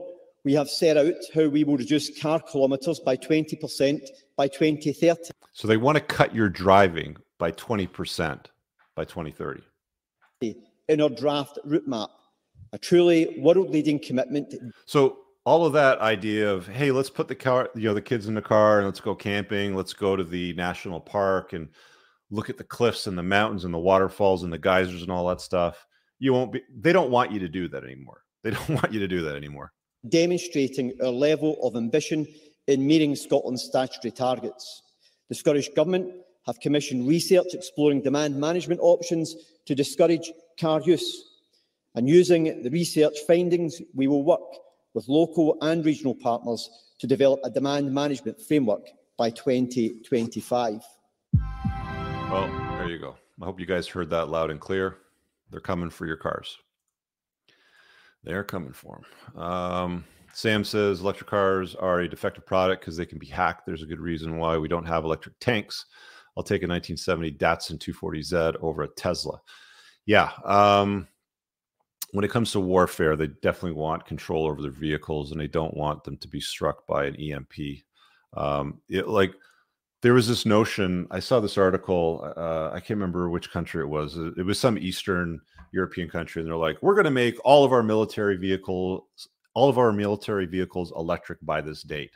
we have set out how we will reduce car kilometres by 20% by 2030. So they want to cut your driving by 20% by 2030. In our draft route map, a truly world-leading commitment. So all of that idea of hey, let's put the car, you know, the kids in the car and let's go camping, let's go to the national park and look at the cliffs and the mountains and the waterfalls and the geysers and all that stuff. You won't be. They don't want you to do that anymore. They don't want you to do that anymore demonstrating our level of ambition in meeting Scotland's statutory targets. The Scottish Government have commissioned research exploring demand management options to discourage car use. And using the research findings, we will work with local and regional partners to develop a demand management framework by 2025. Well, there you go. I hope you guys heard that loud and clear. They're coming for your cars. They're coming for them. Um, Sam says electric cars are a defective product because they can be hacked. There's a good reason why we don't have electric tanks. I'll take a 1970 Datsun 240Z over a Tesla. Yeah. Um, when it comes to warfare, they definitely want control over their vehicles and they don't want them to be struck by an EMP. Um, it, like there was this notion, I saw this article, uh, I can't remember which country it was. It was some Eastern European country, and they're like, we're going to make all of our military vehicles, all of our military vehicles electric by this date.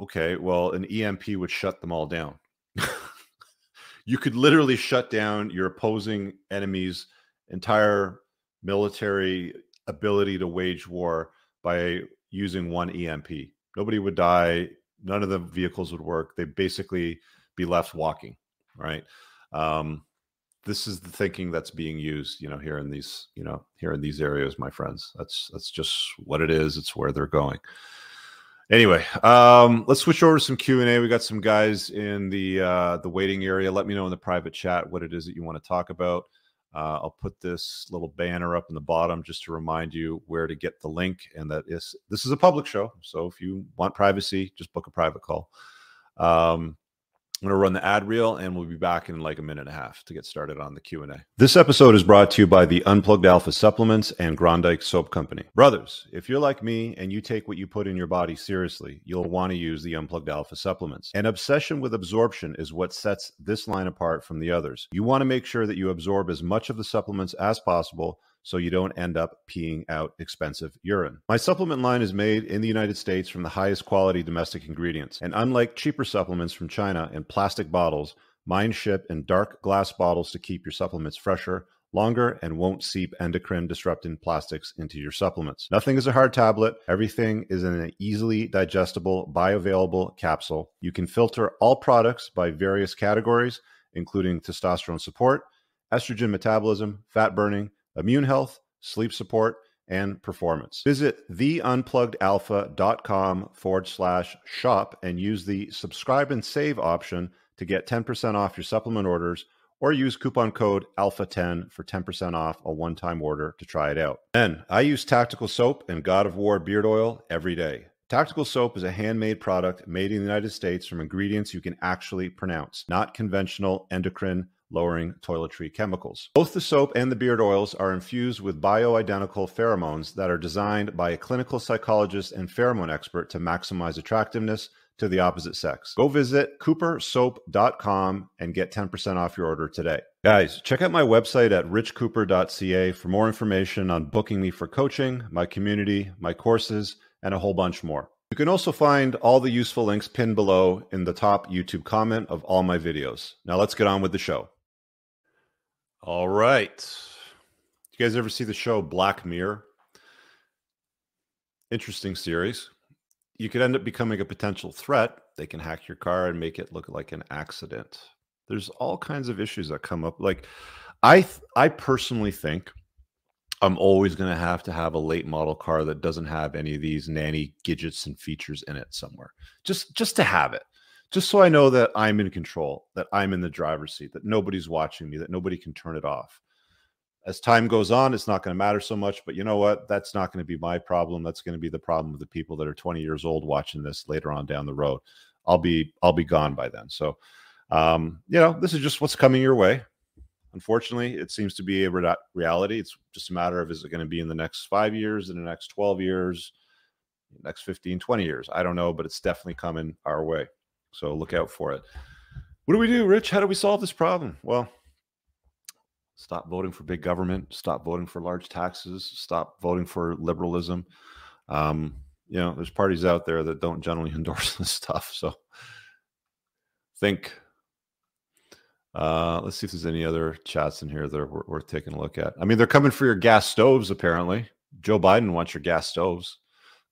Okay, well, an EMP would shut them all down. you could literally shut down your opposing enemy's entire military ability to wage war by using one EMP. Nobody would die. None of the vehicles would work. They'd basically be left walking, right? Um, this is the thinking that's being used you know here in these you know here in these areas my friends that's that's just what it is it's where they're going anyway um let's switch over to some q&a we got some guys in the uh the waiting area let me know in the private chat what it is that you want to talk about uh, i'll put this little banner up in the bottom just to remind you where to get the link and that is this is a public show so if you want privacy just book a private call. Um I'm going to run the ad reel and we'll be back in like a minute and a half to get started on the Q&A. This episode is brought to you by the Unplugged Alpha Supplements and Grondike Soap Company. Brothers, if you're like me and you take what you put in your body seriously, you'll want to use the Unplugged Alpha Supplements. An obsession with absorption is what sets this line apart from the others. You want to make sure that you absorb as much of the supplements as possible so you don't end up peeing out expensive urine. My supplement line is made in the United States from the highest quality domestic ingredients. And unlike cheaper supplements from China in plastic bottles, mine ship in dark glass bottles to keep your supplements fresher longer and won't seep endocrine disrupting plastics into your supplements. Nothing is a hard tablet. Everything is in an easily digestible, bioavailable capsule. You can filter all products by various categories, including testosterone support, estrogen metabolism, fat burning, immune health, sleep support, and performance. Visit theunpluggedalpha.com forward slash shop and use the subscribe and save option to get 10% off your supplement orders or use coupon code ALPHA10 for 10% off a one time order to try it out. Then I use Tactical Soap and God of War beard oil every day. Tactical Soap is a handmade product made in the United States from ingredients you can actually pronounce, not conventional endocrine lowering toiletry chemicals. Both the soap and the beard oils are infused with bioidentical pheromones that are designed by a clinical psychologist and pheromone expert to maximize attractiveness to the opposite sex. Go visit coopersoap.com and get 10% off your order today. Guys, check out my website at richcooper.ca for more information on booking me for coaching, my community, my courses, and a whole bunch more. You can also find all the useful links pinned below in the top YouTube comment of all my videos. Now let's get on with the show. All right. You guys ever see the show Black Mirror? Interesting series you could end up becoming a potential threat. They can hack your car and make it look like an accident. There's all kinds of issues that come up. Like I th- I personally think I'm always going to have to have a late model car that doesn't have any of these nanny gadgets and features in it somewhere. Just just to have it. Just so I know that I'm in control, that I'm in the driver's seat, that nobody's watching me, that nobody can turn it off as time goes on, it's not going to matter so much. But you know what? That's not going to be my problem. That's going to be the problem of the people that are 20 years old watching this later on down the road. I'll be I'll be gone by then. So, um, you know, this is just what's coming your way. Unfortunately, it seems to be a re- reality. It's just a matter of is it going to be in the next five years, in the next 12 years, next 15, 20 years? I don't know, but it's definitely coming our way. So look out for it. What do we do, Rich? How do we solve this problem? Well, Stop voting for big government. Stop voting for large taxes. Stop voting for liberalism. Um, you know, there's parties out there that don't generally endorse this stuff. So think. Uh, let's see if there's any other chats in here that are worth taking a look at. I mean, they're coming for your gas stoves, apparently. Joe Biden wants your gas stoves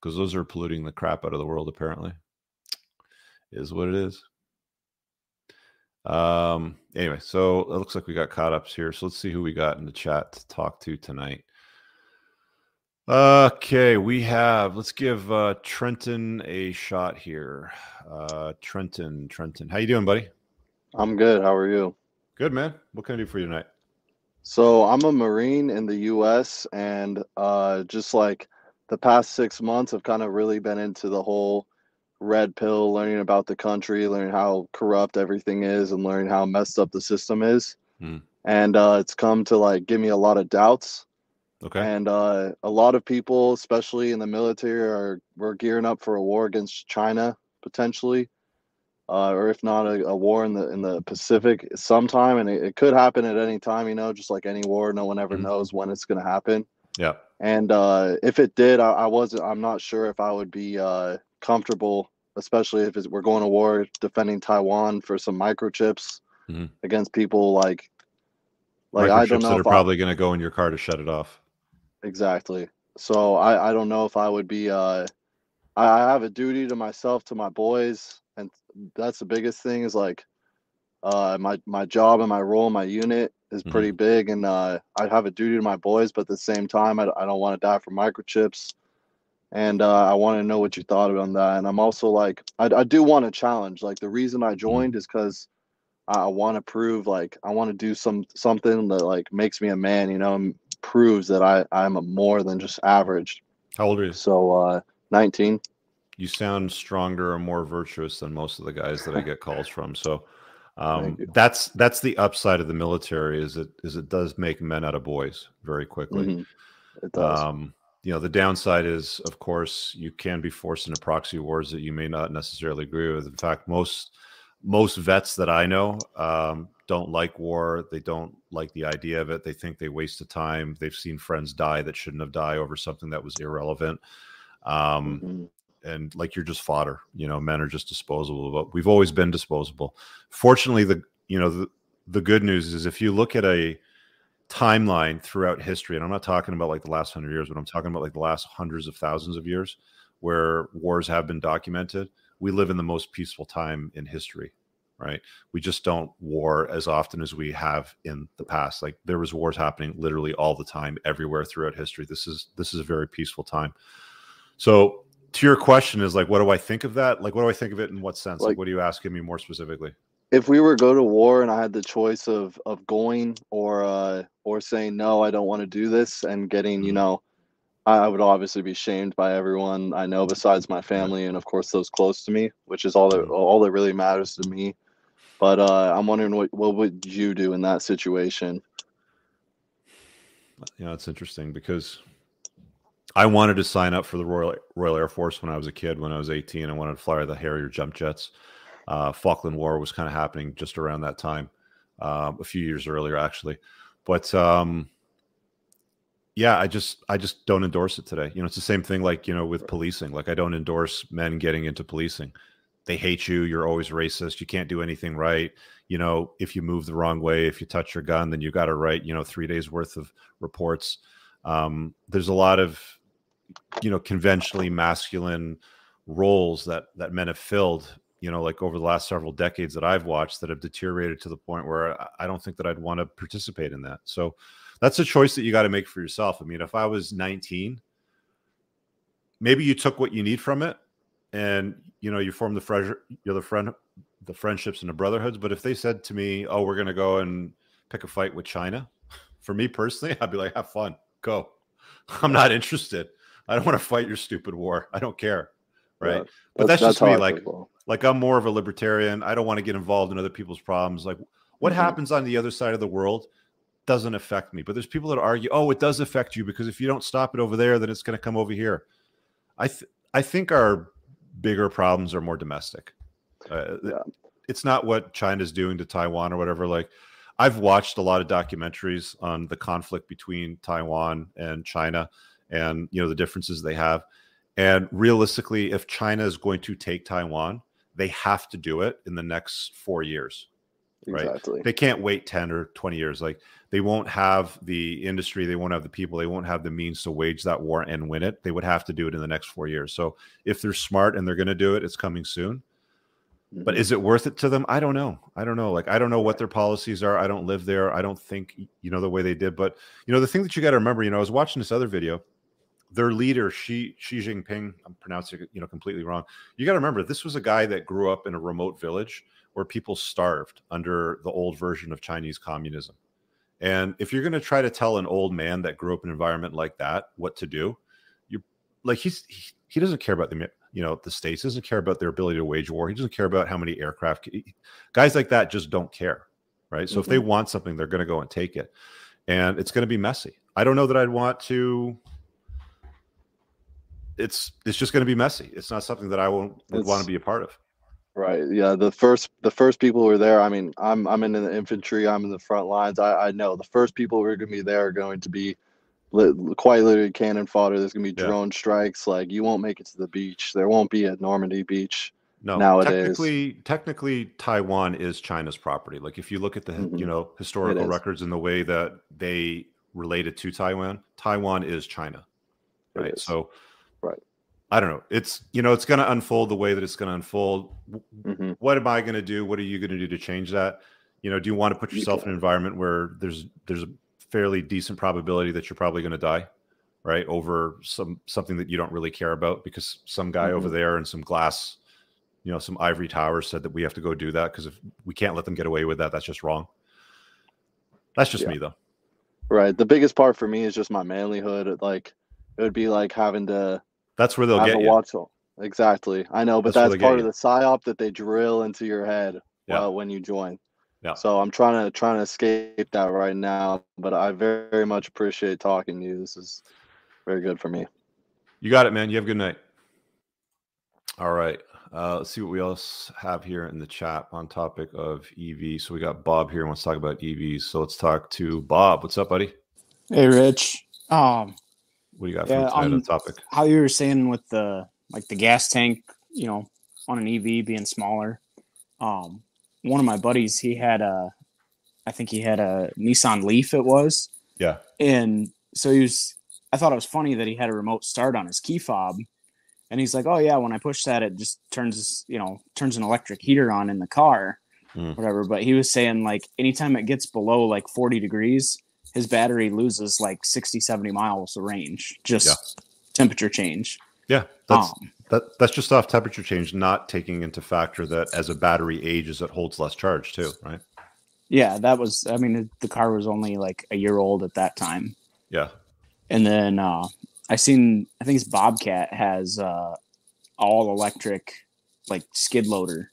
because those are polluting the crap out of the world, apparently. Is what it is. Um, anyway, so it looks like we got caught ups here. So let's see who we got in the chat to talk to tonight. Okay, we have. Let's give uh, Trenton a shot here. Uh, Trenton, Trenton, how you doing, buddy? I'm good. How are you? Good, man. What can I do for you tonight? So I'm a Marine in the U.S. and uh, just like the past six months, I've kind of really been into the whole red pill, learning about the country, learning how corrupt everything is, and learning how messed up the system is. Hmm. And uh, it's come to like give me a lot of doubts. Okay. And uh, a lot of people, especially in the military, are we're gearing up for a war against China potentially, uh, or if not a, a, war in the in the Pacific sometime, and it, it, could happen at any time. You know, just like any war, no one ever mm-hmm. knows when it's going to happen. Yeah. And uh, if it did, I, I wasn't. I'm not sure if I would be uh, comfortable, especially if we're going to war defending Taiwan for some microchips mm-hmm. against people like like I don't know that are probably going to go in your car to shut it off. Exactly. So I I don't know if I would be uh I, I have a duty to myself to my boys and that's the biggest thing is like uh my my job and my role in my unit is mm-hmm. pretty mm-hmm. big and uh I have a duty to my boys but at the same time I, I don't want to die from microchips and uh, I want to know what you thought about that. And I'm also like, I, I do want to challenge. Like the reason I mm-hmm. joined is because I want to prove, like, I want to do some something that like makes me a man, you know, and proves that I I'm a more than just average. How old are you? So, uh, 19. You sound stronger and more virtuous than most of the guys that I get calls from. So. Um, that's that's the upside of the military is it is it does make men out of boys very quickly. Mm-hmm. It does. Um, you know the downside is of course you can be forced into proxy wars that you may not necessarily agree with. In fact most most vets that i know um, don't like war. They don't like the idea of it. They think they wasted time. They've seen friends die that shouldn't have died over something that was irrelevant. Um, mm-hmm. and like you're just fodder. You know men are just disposable but we've always been disposable. Fortunately the you know the, the good news is if you look at a timeline throughout history, and I'm not talking about like the last hundred years, but I'm talking about like the last hundreds of thousands of years where wars have been documented. We live in the most peaceful time in history, right? We just don't war as often as we have in the past. Like there was wars happening literally all the time, everywhere throughout history. This is this is a very peaceful time. So to your question is like, what do I think of that? Like, what do I think of it in what sense? Like, like what are you asking me more specifically? If we were to go to war and I had the choice of of going or uh or saying no, I don't want to do this and getting, you mm-hmm. know, I would obviously be shamed by everyone I know besides my family and of course those close to me, which is all that mm-hmm. all that really matters to me. But uh I'm wondering what what would you do in that situation? You know, it's interesting because I wanted to sign up for the Royal Royal Air Force when I was a kid. When I was 18, I wanted to fly the Harrier jump jets uh, Falkland War was kind of happening just around that time, uh, a few years earlier, actually. But um, yeah, I just I just don't endorse it today. You know, it's the same thing like you know with policing. Like I don't endorse men getting into policing. They hate you. You're always racist. You can't do anything right. You know, if you move the wrong way, if you touch your gun, then you got to write you know three days worth of reports. Um, there's a lot of you know conventionally masculine roles that that men have filled you know, like over the last several decades that I've watched that have deteriorated to the point where I don't think that I'd want to participate in that. So that's a choice that you got to make for yourself. I mean, if I was 19, maybe you took what you need from it and you know you form the friend you're the friend the friendships and the brotherhoods but if they said to me oh we're going to go and pick a fight with china for me personally i'd be like have fun. Go. I'm not interested. I don't want to fight your stupid war. I don't care right yeah, but that's, that's just me like like I'm more of a libertarian. I don't want to get involved in other people's problems. Like what mm-hmm. happens on the other side of the world doesn't affect me. But there's people that argue, oh, it does affect you because if you don't stop it over there, then it's going to come over here. I th- I think our bigger problems are more domestic. Uh, yeah. It's not what China's doing to Taiwan or whatever. Like I've watched a lot of documentaries on the conflict between Taiwan and China and you know the differences they have. And realistically, if China is going to take Taiwan, they have to do it in the next four years. Exactly. Right. They can't wait 10 or 20 years. Like they won't have the industry, they won't have the people, they won't have the means to wage that war and win it. They would have to do it in the next four years. So if they're smart and they're going to do it, it's coming soon. Mm-hmm. But is it worth it to them? I don't know. I don't know. Like I don't know what their policies are. I don't live there. I don't think you know the way they did. But you know the thing that you got to remember. You know, I was watching this other video their leader Xi Xi Jinping, I'm pronouncing it, you know, completely wrong. You got to remember this was a guy that grew up in a remote village where people starved under the old version of Chinese communism. And if you're going to try to tell an old man that grew up in an environment like that what to do, you like he's he, he doesn't care about the you know the states doesn't care about their ability to wage war. He doesn't care about how many aircraft. Guys like that just don't care, right? So mm-hmm. if they mm-hmm. want something, they're going to go and take it, and it's going to be messy. I don't know that I'd want to it's it's just going to be messy. It's not something that I won't would want to be a part of. Right. Yeah. The first the first people who are there. I mean, I'm I'm in the infantry. I'm in the front lines. I, I know the first people who are going to be there are going to be quite literally cannon fodder. There's going to be drone strikes. Like you won't make it to the beach. There won't be a Normandy beach. No, nowadays. Technically, technically, Taiwan is China's property. Like if you look at the mm-hmm. you know historical records and the way that they related to Taiwan, Taiwan is China. Right. So Right. I don't know. It's you know it's going to unfold the way that it's going to unfold. Mm-hmm. What am I going to do? What are you going to do to change that? You know, do you want to put yourself in an environment where there's there's a fairly decent probability that you're probably going to die, right? Over some something that you don't really care about because some guy mm-hmm. over there in some glass, you know, some ivory tower said that we have to go do that because if we can't let them get away with that, that's just wrong. That's just yeah. me though. Right. The biggest part for me is just my manlyhood. Like it would be like having to that's where they'll get you. Watch Exactly. I know, but that's, that's part of the psyop that they drill into your head yeah. uh, when you join. Yeah. So I'm trying to trying to escape that right now, but I very, very much appreciate talking to you. This is very good for me. You got it, man. You have a good night. All right. Uh, let's see what we else have here in the chat on topic of EV. So we got Bob here wants to talk about EVs. So let's talk to Bob. What's up, buddy? Hey, Rich. Um, what do you got yeah, for um, topic? How you were saying with the like the gas tank, you know, on an EV being smaller. Um, one of my buddies, he had a, I think he had a Nissan Leaf. It was, Yeah. And so he was, I thought it was funny that he had a remote start on his key fob. And he's like, oh, yeah, when I push that, it just turns, you know, turns an electric heater on in the car, Mm. whatever. But he was saying, like, anytime it gets below like 40 degrees, his battery loses like 60, 70 miles of range, just Yeah. temperature change. Yeah. That's Um, that that's just off temperature change, not taking into factor that as a battery ages, it holds less charge too, right? yeah, that was, I mean, the car was only like a year old at that time. Yeah. And then uh, I seen, I think it's Bobcat has uh, all electric like skid loader,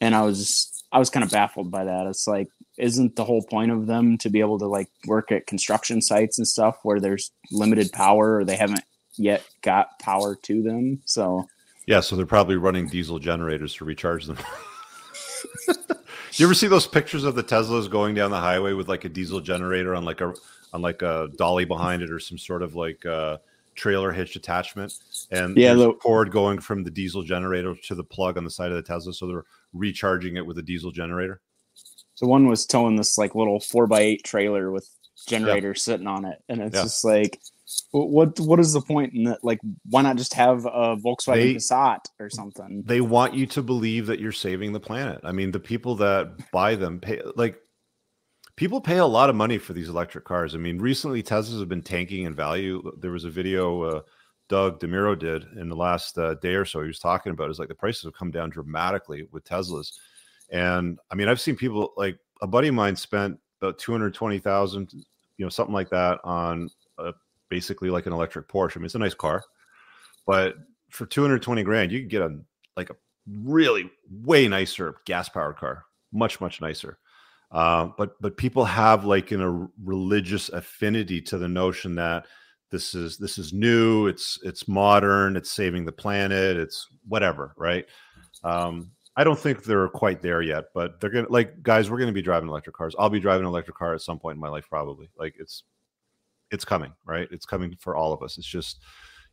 and I was I was kind of baffled by that. It's like, isn't the whole point of them to be able to like work at construction sites and stuff where there's limited power or they haven't yet got power to them? So Yeah, so they're probably running diesel generators to recharge them. you ever see those pictures of the Teslas going down the highway with like a diesel generator on like a on like a dolly behind it or some sort of like uh trailer hitch attachment and Yeah, the- cord going from the diesel generator to the plug on the side of the Tesla so they're recharging it with a diesel generator. So one was towing this like little four by eight trailer with generator sitting on it, and it's Yeah. just like, what what is the point in that? Like, why not just have a Volkswagen They- Passat or something? They want you to believe that you're saving the planet. I mean, the people that buy them pay like people pay a lot of money for these electric cars. I mean, recently Teslas have been tanking in value. There was a video uh, Doug DeMuro did in the last uh, day or so. He was talking about is like the prices have come down dramatically with Teslas, and I mean, I've seen people like a buddy of mine spent about two hundred twenty thousand, you know, something like that on a, basically like an electric Porsche. I mean, it's a nice car, but for two hundred twenty grand, you could get a like a really way nicer gas powered car, much much nicer. Uh, but but people have like in a religious affinity to the notion that this is this is new, it's it's modern, it's saving the planet, it's whatever, right? Um, I don't think they're quite there yet, but they're gonna like guys. We're gonna be driving electric cars. I'll be driving an electric car at some point in my life, probably. Like it's it's coming, right? It's coming for all of us. It's just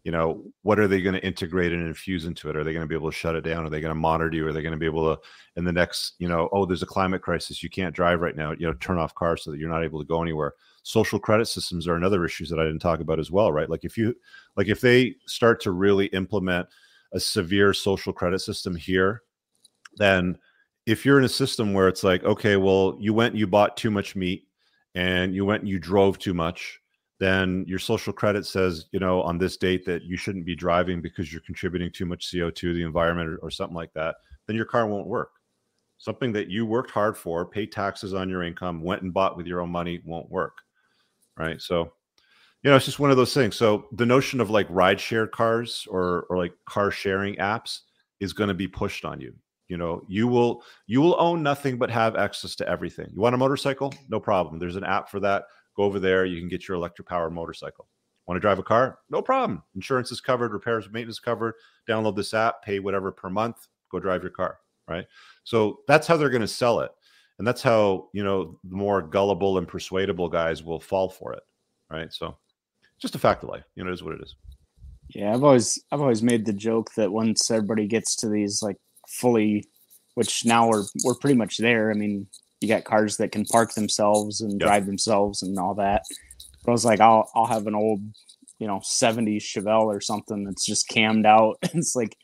you know what are they going to integrate and infuse into it are they going to be able to shut it down are they going to monitor you are they going to be able to in the next you know oh there's a climate crisis you can't drive right now you know turn off cars so that you're not able to go anywhere social credit systems are another issues that i didn't talk about as well right like if you like if they start to really implement a severe social credit system here then if you're in a system where it's like okay well you went you bought too much meat and you went and you drove too much then your social credit says, you know, on this date that you shouldn't be driving because you're contributing too much CO2 to the environment or, or something like that, then your car won't work. Something that you worked hard for, paid taxes on your income, went and bought with your own money won't work. Right. So, you know, it's just one of those things. So the notion of like ride share cars or or like car sharing apps is going to be pushed on you. You know, you will you will own nothing but have access to everything. You want a motorcycle? No problem. There's an app for that. Go over there. You can get your electric powered motorcycle. Want to drive a car? No problem. Insurance is covered. Repairs maintenance covered. Download this app. Pay whatever per month. Go drive your car right? So that's how they're going to sell it. And that's how you know the more gullible and persuadable guys will fall for it right? So just a fact of life. You know it is what it is. Yeah, I've always I've always made the joke that once everybody gets to these like fully, which now we're we're pretty much there. I mean, you got cars that can park themselves and Yeah. drive themselves and all that. But I was like, I'll I'll have an old, you know, '70s Chevelle or something that's just cammed out. it's like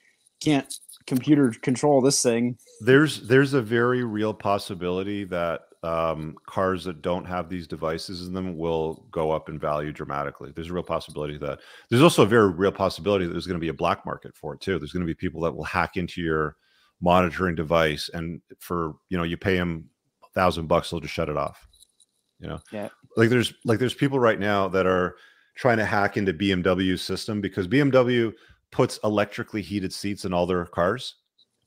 can't computer control this thing. there's there's a very real possibility that um, cars that don't have these devices in them will go up in value dramatically. There's a real possibility that. There's also a very real possibility that there's going to be a black market for it too. There's going to be people that will hack into your monitoring device, and for you know, you pay them a thousand bucks, they'll just shut it off. You know, Yeah. like there's like there's people right now that are trying to hack into BMW's system because BMW puts electrically heated seats in all their cars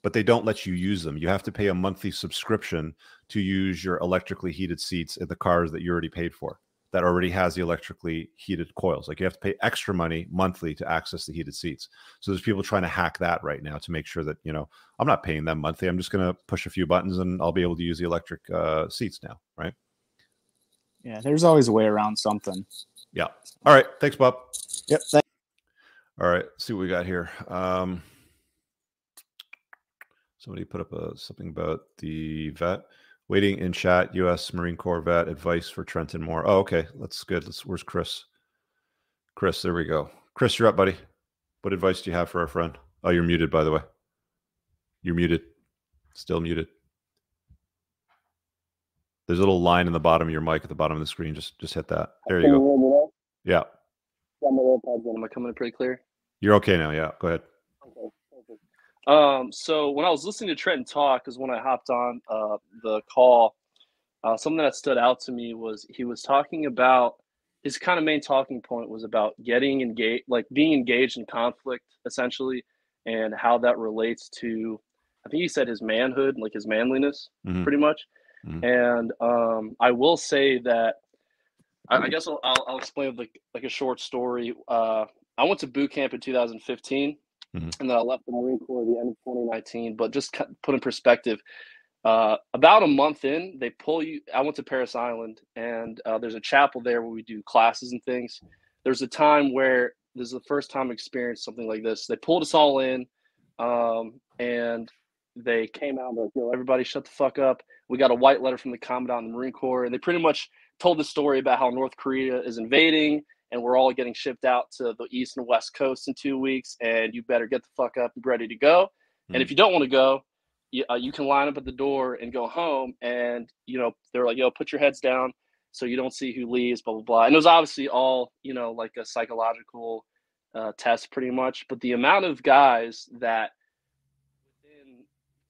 but they don't let you use them. You have to pay a monthly subscription to use your electrically heated seats in the cars that you already paid for that already has the electrically heated coils. Like you have to pay extra money monthly to access the heated seats. So there's people trying to hack that right now to make sure that, you know, I'm not paying them monthly. I'm just going to push a few buttons and I'll be able to use the electric uh, seats now. Right. Yeah, there's always a way around something. Yeah. All right. Thanks, Bob. Yep. Thank- All right. Let's see what we got here. Um, somebody put up a, something about the vet. Waiting in chat. U.S. Marine Corps vet advice for Trenton Moore. Oh, okay, that's good. Let's, where's Chris? Chris, there we go. Chris, you're up, buddy. What advice do you have for our friend? Oh, you're muted, by the way. You're muted. Still muted. There's a little line in the bottom of your mic at the bottom of the screen. Just just hit that. There you go. Yeah. Am I coming in pretty clear? You're okay now. Yeah. Go ahead. Um, so when I was listening to Trenton talk, because when I hopped on uh, the call, uh, something that stood out to me was he was talking about his kind of main talking point was about getting engaged, like being engaged in conflict, essentially, and how that relates to, I think he said his manhood, like his manliness, Mhm. pretty much. Mhm. And um, I will say that, I, I guess I'll, I'll, I'll explain like like a short story. Uh, I went to boot camp in 2015, Mhm. and then I left the Marine Corps at the end of 2019. But just put in perspective, uh, about a month in, they pull you. I went to Parris Island, and uh, there's a chapel there where we do classes and things. There's a time where this is the first time I experienced something like this. They pulled us all in, um, and they came out and like, "Yo, everybody, shut the fuck up." We got a white letter from the commandant of the Marine Corps, and they pretty much told the story about how North Korea is invading, and we're all getting shipped out to the east and west coast in two weeks, and you better get the fuck up and ready to go. And if you don't want to go, you, uh, you can line up at the door and go home. And you know they're like, "Yo, put your heads down." So you don't see who leaves, blah blah blah. And it was obviously all you know, like a psychological uh, test, pretty much. But the amount of guys that within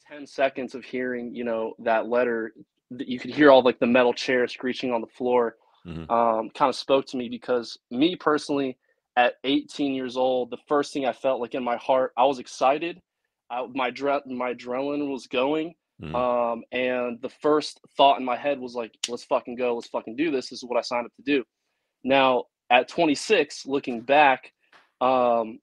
10 seconds of hearing, you know, that letter, that you could hear all like the metal chair screeching on the floor, Mhm. um, kind of spoke to me because me personally, at 18 years old, the first thing I felt like in my heart, I was excited. I, my dre- my adrenaline was going, Mhm. um, and the first thought in my head was like, "Let's fucking go. Let's fucking do this. This is what I signed up to do." Now, at 26, looking back, um,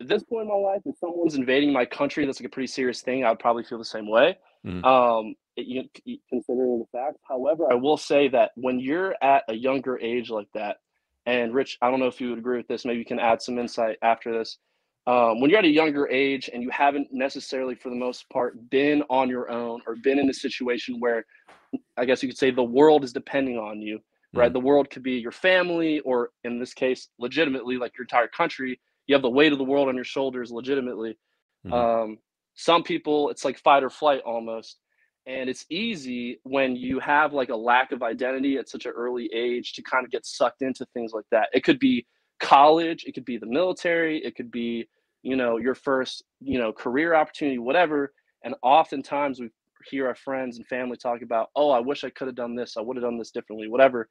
at this point in my life, if someone's invading my country, that's like a pretty serious thing. I would probably feel the same way. Mhm. Um, it- you, you- considering the facts. However, I will say that when you're at a younger age like that, and Rich, I don't know if you would agree with this. Maybe you can add some insight after this. Um, when you're at a younger age and you haven't necessarily, for the most part, been on your own or been in a situation where, I guess you could say, the world is depending on you, right? Mhm. The world could be your family, or in this case, legitimately, like your entire country. You have the weight of the world on your shoulders, legitimately. Mhm. Um, some people, it's like fight or flight almost. And it's easy when you have like a lack of identity at such an early age to kind of get sucked into things like that. It could be college, it could be the military, it could be, you know, your first, you know, career opportunity, whatever. And oftentimes we hear our friends and family talk about, oh, I wish I could have done this, I would have done this differently, whatever.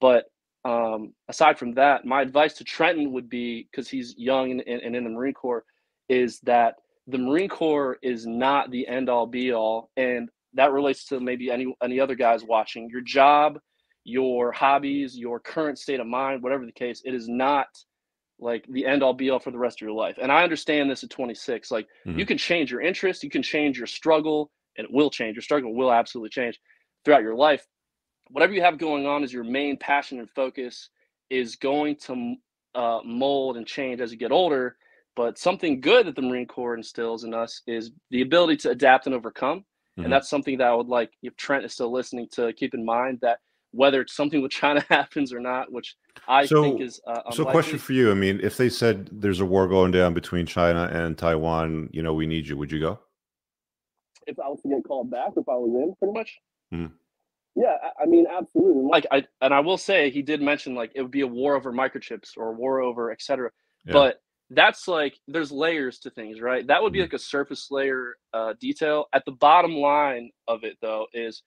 But um, aside from that, my advice to Trenton would be because he's young and, and, and in the Marine Corps, is that the Marine Corps is not the end all be all. And that relates to maybe any any other guys watching. Your job, your hobbies, your current state of mind, whatever the case, it is not like the end all be all for the rest of your life. And I understand this at 26. Like you Mhm. can change your interest, you can change your struggle, and it will change. Your struggle will absolutely change throughout your life. Whatever you have going on is your main passion and focus is going to uh, mold and change as you get older. But something good that the Marine Corps instills in us is the ability to adapt and overcome. Mhm. And that's something that I would like, if Trent is still listening, to keep in mind that whether it's something with China happens or not, which I So- think is uh, So, question for you. I mean, if they said there's a war going down between China and Taiwan, you know, we need you, would you go? if I was to get called back, if I was in, pretty much. Hmm. Yeah, I, I mean, absolutely. Like, I and I will say he did mention like it would be a war over microchips or a war over et cetera. Yeah. But that's like there's layers to things, right? That would be Mhm. like a surface layer uh, detail. At the bottom line of it, though, is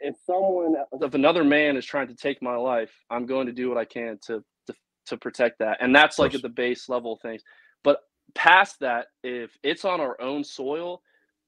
if someone, if another man is trying to take my life, I'm going to do what I can to to, to protect that, and that's like at the base level of things. But past that, if it's on our own soil,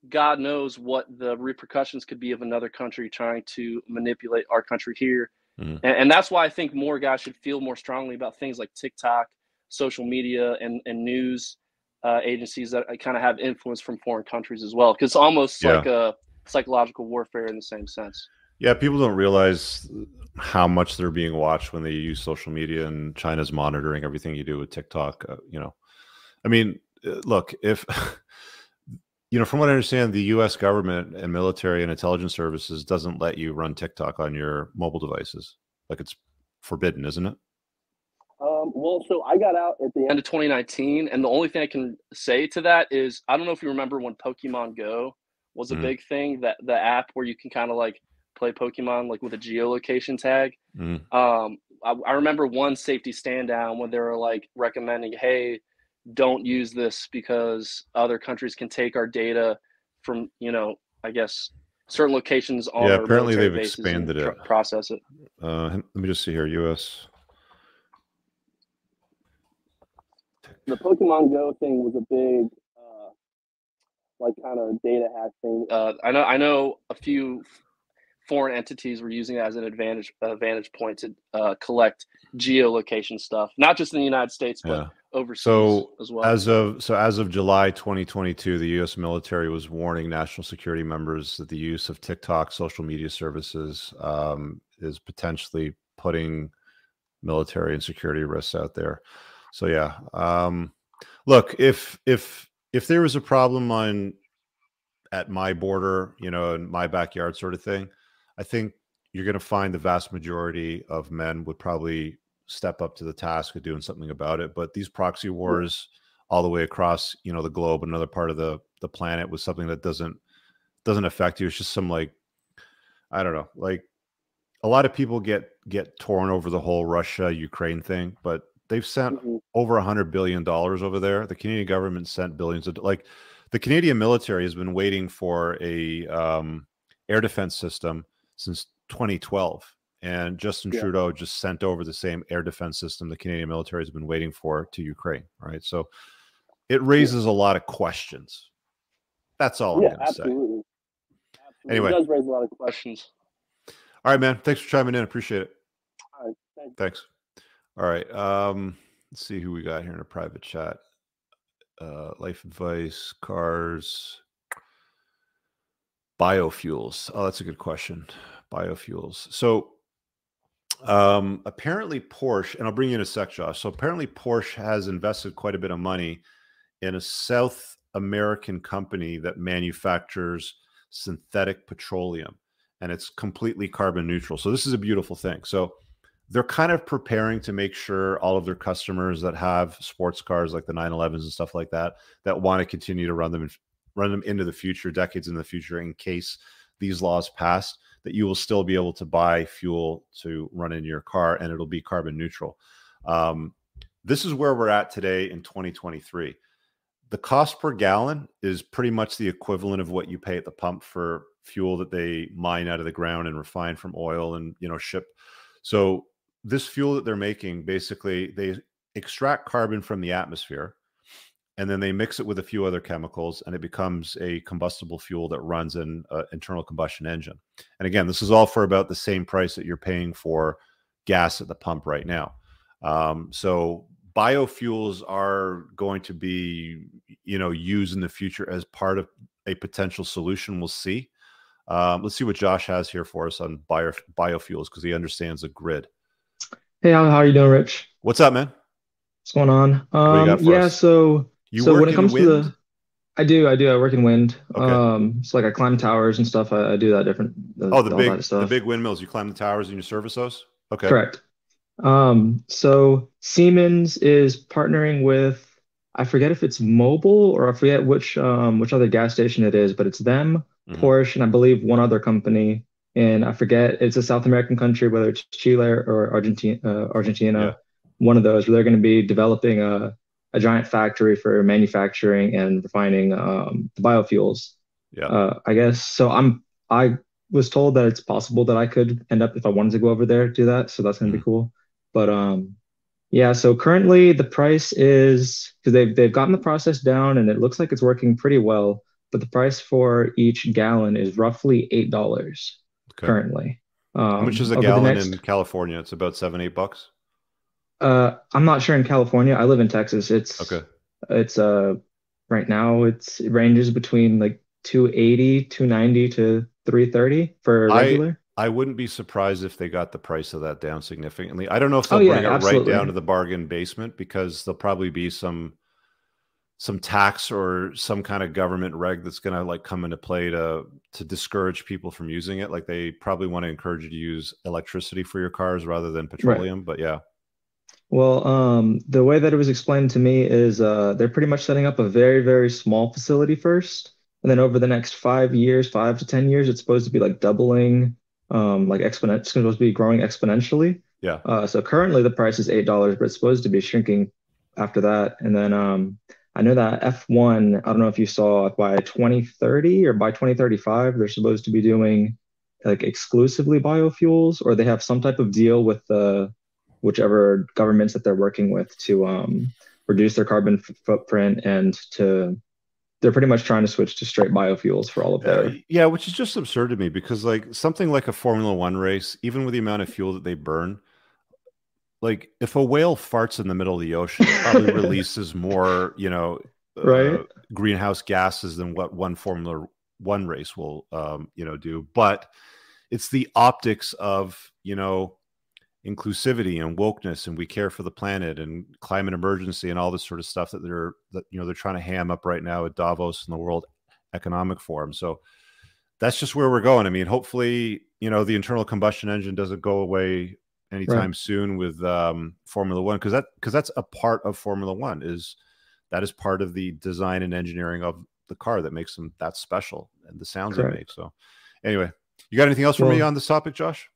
God knows what the repercussions could be of another country trying to manipulate our country here. Mhm. And, and that's why I think more guys should feel more strongly about things like TikTok, social media, and, and news uh, agencies that kind of have influence from foreign countries as well. Because it's almost Yeah. like a psychological warfare in the same sense. Yeah, people don't realize how much they're being watched when they use social media, and China's monitoring everything you do with TikTok. Uh, you know, I mean, uh, look, if you know, from what I understand, the U.S. government and military and intelligence services doesn't let you run TikTok on your mobile devices. Like it's forbidden, isn't it? Um, well, so I got out at the end of 2019, and the only thing I can say to that is I don't know if you remember when Pokemon Go was a Mhm. big thing that the app where you can kind of like play Pokemon like with a geolocation tag. Mhm. Um, I, I remember one safety stand down when they were like recommending, hey, don't use this because other countries can take our data from you know I guess certain locations on Yeah, apparently they've expanded it. process it. Uh, let me just see here. U.S. the Pokemon Go thing was a big, uh, like kind of data hack thing. Uh, I know I know a few foreign entities were using it as an advantage advantage point to uh, collect geolocation stuff, not just in the United States but Yeah. overseas So as well. as of so as of July 2022, the U.S. military was warning national security members that the use of TikTok social media services um, is potentially putting military and security risks out there. So yeah, um, look if if if there was a problem on at my border, you know, in my backyard, sort of thing, I think you're going to find the vast majority of men would probably step up to the task of doing something about it. But these proxy wars all the way across, you know, the globe, another part of the the planet was something that doesn't doesn't affect you. It's just some like I don't know, like a lot of people get get torn over the whole Russia Ukraine thing, but they've sent Mhm. over a hundred billion dollars over there. The Canadian government sent billions of like the Canadian military has been waiting for a um, air defense system since 2012, and Justin Yeah. Trudeau just sent over the same air defense system the Canadian military has been waiting for to Ukraine. Right, so it raises a lot of questions. That's all I'm yeah, going to say. absolutely. Anyway. it does raise a lot of questions. All right, man. Thanks for chiming in. Appreciate it. All right, thank Thanks. All right. Um, let's see who we got here in a private chat. Uh, life advice, cars, biofuels. Oh, that's a good question. Biofuels. So, um, apparently Porsche, and I'll bring you in a sec, Josh. So apparently Porsche has invested quite a bit of money in a South American company that manufactures synthetic petroleum, and it's completely carbon neutral. So this is a beautiful thing. So they're kind of preparing to make sure all of their customers that have sports cars like the 911s and stuff like that that want to continue to run them in, run them into the future decades in the future in case these laws pass that you will still be able to buy fuel to run in your car and it'll be carbon neutral. Um, this is where we're at today in 2023 the cost per gallon is pretty much the equivalent of what you pay at the pump for fuel that they mine out of the ground and refine from oil and you know ship. So this fuel that they're making basically they extract carbon from the atmosphere and then they mix it with a few other chemicals and it becomes a combustible fuel that runs an uh, internal combustion engine. And again this is all for about the same price that you're paying for gas at the pump right now. Um, so biofuels are going to be you know used in the future as part of a potential solution. We'll see. Um, let's see what josh has here for us on bio, biofuels because he understands the grid Hey, how, how are you doing, Rich? what's up man What's going on? Um, yeah, us? so you so when it comes wind to the, I do, I do, I work in wind. Okay. Um, so like I climb towers and stuff. I, I do that different, oh the big the big windmills you climb the towers and you service those okay Correct. Um, so Siemens is partnering with, I forget if it's Mobil or I forget which um which other gas station it is, but it's them, Mhm. Porsche, and I believe one other company. And I forget it's a South American country, whether it's Chile or Argentina, uh, Argentina, Yeah. one of those, where they're going to be developing a a giant factory for manufacturing and refining um, the biofuels. yeah Uh, I guess so. I'm I was told that it's possible that I could end up if I wanted to go over there do that. So that's gonna be cool. But um, yeah. So currently the price is because they've they've gotten the process down and it looks like it's working pretty well. But the price for each gallon is roughly eight dollars okay currently. Um, is a gallon next- in california it's about seven eight bucks Uh, I'm not sure in California. I live in Texas. It's okay It's uh right now it's it ranges between like 280, 290 to 330 for I- regular. I wouldn't be surprised if they got the price of that down significantly. I don't know if Oh, they'll yeah, bring it right down to the bargain basement because there'll probably be some some tax or some kind of government reg that's going to like come into play to to discourage people from using it like they probably want to encourage you to use electricity for your cars rather than petroleum right. but yeah. Well um, the way that it was explained to me is uh, they're pretty much setting up a very very small facility first and then over the next five years five to ten years it's supposed to be like doubling um, like exponent it's supposed to be growing exponentially. Yeah. Uh, so currently the price is eight dollars but it's supposed to be shrinking after that and then um, I know that F1, I don't know if you saw by 2030 or by 2035, they're supposed to be doing like exclusively biofuels, or they have some type of deal with the whichever governments that they're working with to um, reduce their carbon f- footprint and to they're pretty much trying to switch to straight biofuels for all of their uh, yeah which is just absurd to me because like something like a formula one race even with the amount of fuel that they burn like if a whale farts in the middle of the ocean, it probably releases more, you know, right uh, greenhouse gases than what one Formula One race will, um, you know, do. But it's the optics of, you know, inclusivity and wokeness, and we care for the planet and climate emergency and all this sort of stuff that they're that you know they're trying to ham up right now at Davos and the World Economic Forum. So that's just where we're going. I mean, hopefully, you know, the internal combustion engine doesn't go away anytime right. soon with um, Formula One because that because that's a part of Formula One is that is part of the design and engineering of the car that makes them that special and the sounds Correct. they make. So anyway, you got anything else for well, me on this topic, Josh?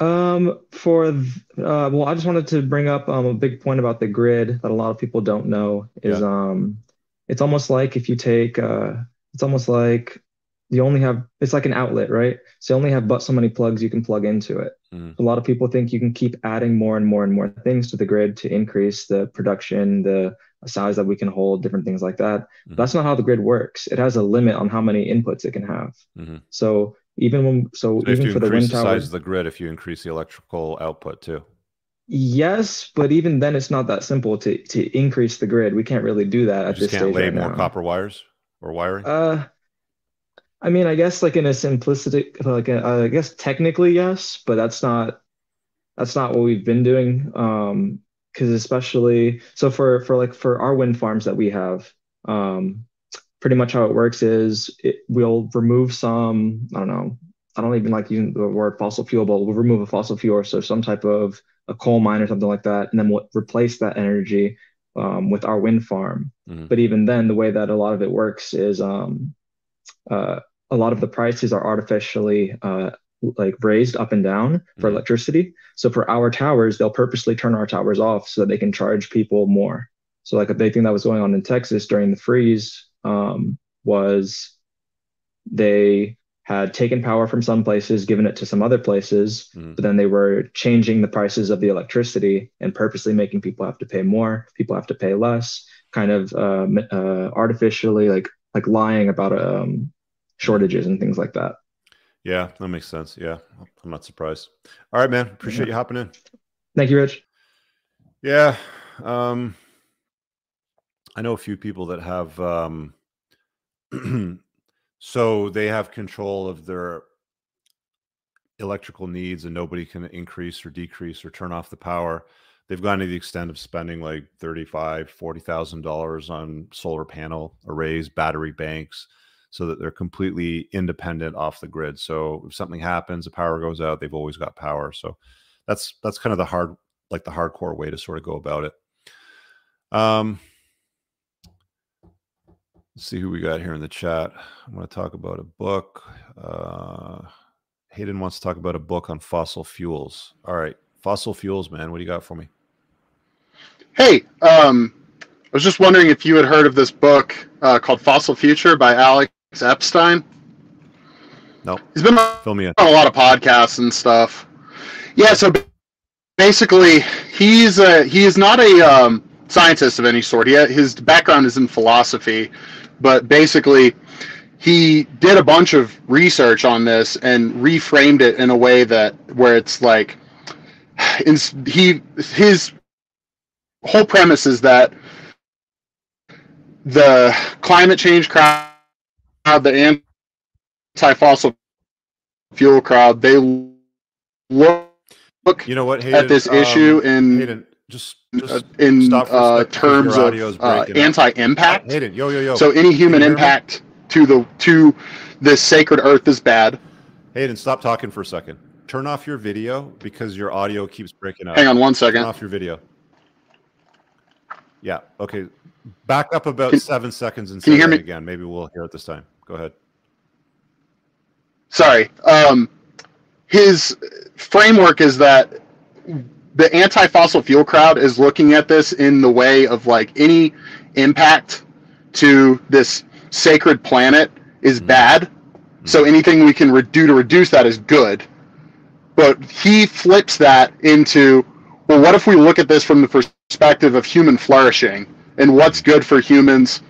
Um, for uh, well, I just wanted to bring up um, a big point about the grid that a lot of people don't know is yeah. um, it's almost like if you take uh, it's almost like you only have it's like an outlet, right? So you only have but so many plugs you can plug into it. Mm. A lot of people think you can keep adding more and more and more things to the grid to increase the production, the size that we can hold, different things like that. Mm-hmm. That's not how the grid works. It has a limit on how many inputs it can have. Mm-hmm. So even when so, so even for the wind the size of the grid, if you increase the electrical output too. Yes, but even then, it's not that simple to to increase the grid. We can't really do that you at this can't stage. Lay right more now. copper wires or wiring. Uh, I mean, I guess like in a simplistic, like a, I guess technically yes, but that's not that's not what we've been doing. Um, because especially so for for like for our wind farms that we have, um, pretty much how it works is it, we'll remove some. I don't know. I don't even like using the word fossil fuel, but we'll remove a fossil fuel, so some type of a coal mine or something like that, and then we'll replace that energy um, with our wind farm. Mm-hmm. But even then, the way that a lot of it works is um, uh, a lot of the prices are artificially uh, like raised up and down for mm-hmm. electricity. So for our towers, they'll purposely turn our towers off so that they can charge people more. So like a big thing that was going on in Texas during the freeze um, was they had taken power from some places, given it to some other places, mm. but then they were changing the prices of the electricity and purposely making people have to pay more, people have to pay less, kind of uh, uh, artificially like like lying about um, shortages and things like that. Yeah, that makes sense. Yeah, I'm not surprised. All right, man. Appreciate yeah. you hopping in. Thank you, Rich. Yeah. Um, I know a few people that have, um, so they have control of their electrical needs and nobody can increase or decrease or turn off the power. They've gone to the extent of spending like 35, $40,000 on solar panel arrays, battery banks, so that they're completely independent off the grid. So if something happens, the power goes out, they've always got power. So that's that's kind of the hard like the hardcore way to sort of go about it. Um let's see who we got here in the chat. I want to talk about a book. Uh Hayden wants to talk about a book on fossil fuels. All right, fossil fuels, man. What do you got for me? Hey, um, I was just wondering if you had heard of this book uh, called Fossil Future by Alex Epstein? No. He's been Fill me in. on a lot of podcasts and stuff. Yeah, so basically, he's a, he is not a um, scientist of any sort. He, his background is in philosophy, but basically, he did a bunch of research on this and reframed it in a way that where it's like, in, he his whole premise is that the climate change crowd the anti-fossil fuel crowd, they look you know what Hayden, at this um, issue and Hayden, Just, uh, just in stop for a uh, terms of uh, anti-impact. Hayden, yo, yo, yo. So any human impact to the to this sacred earth is bad. Hayden, stop talking for a second. Turn off your video because your audio keeps breaking up. Hang on one second. Turn off your video. Yeah. Okay. Back up about Can- seven seconds and can you hear me? again. Maybe we'll hear it this time. Go ahead. Sorry. Um, his framework is that the anti-fossil fuel crowd is looking at this in the way of like any impact to this sacred planet is Mhm. bad. So anything we can re- do to reduce that is good. But he flips that into, well, what if we look at this from the perspective of human flourishing and what's good for humans?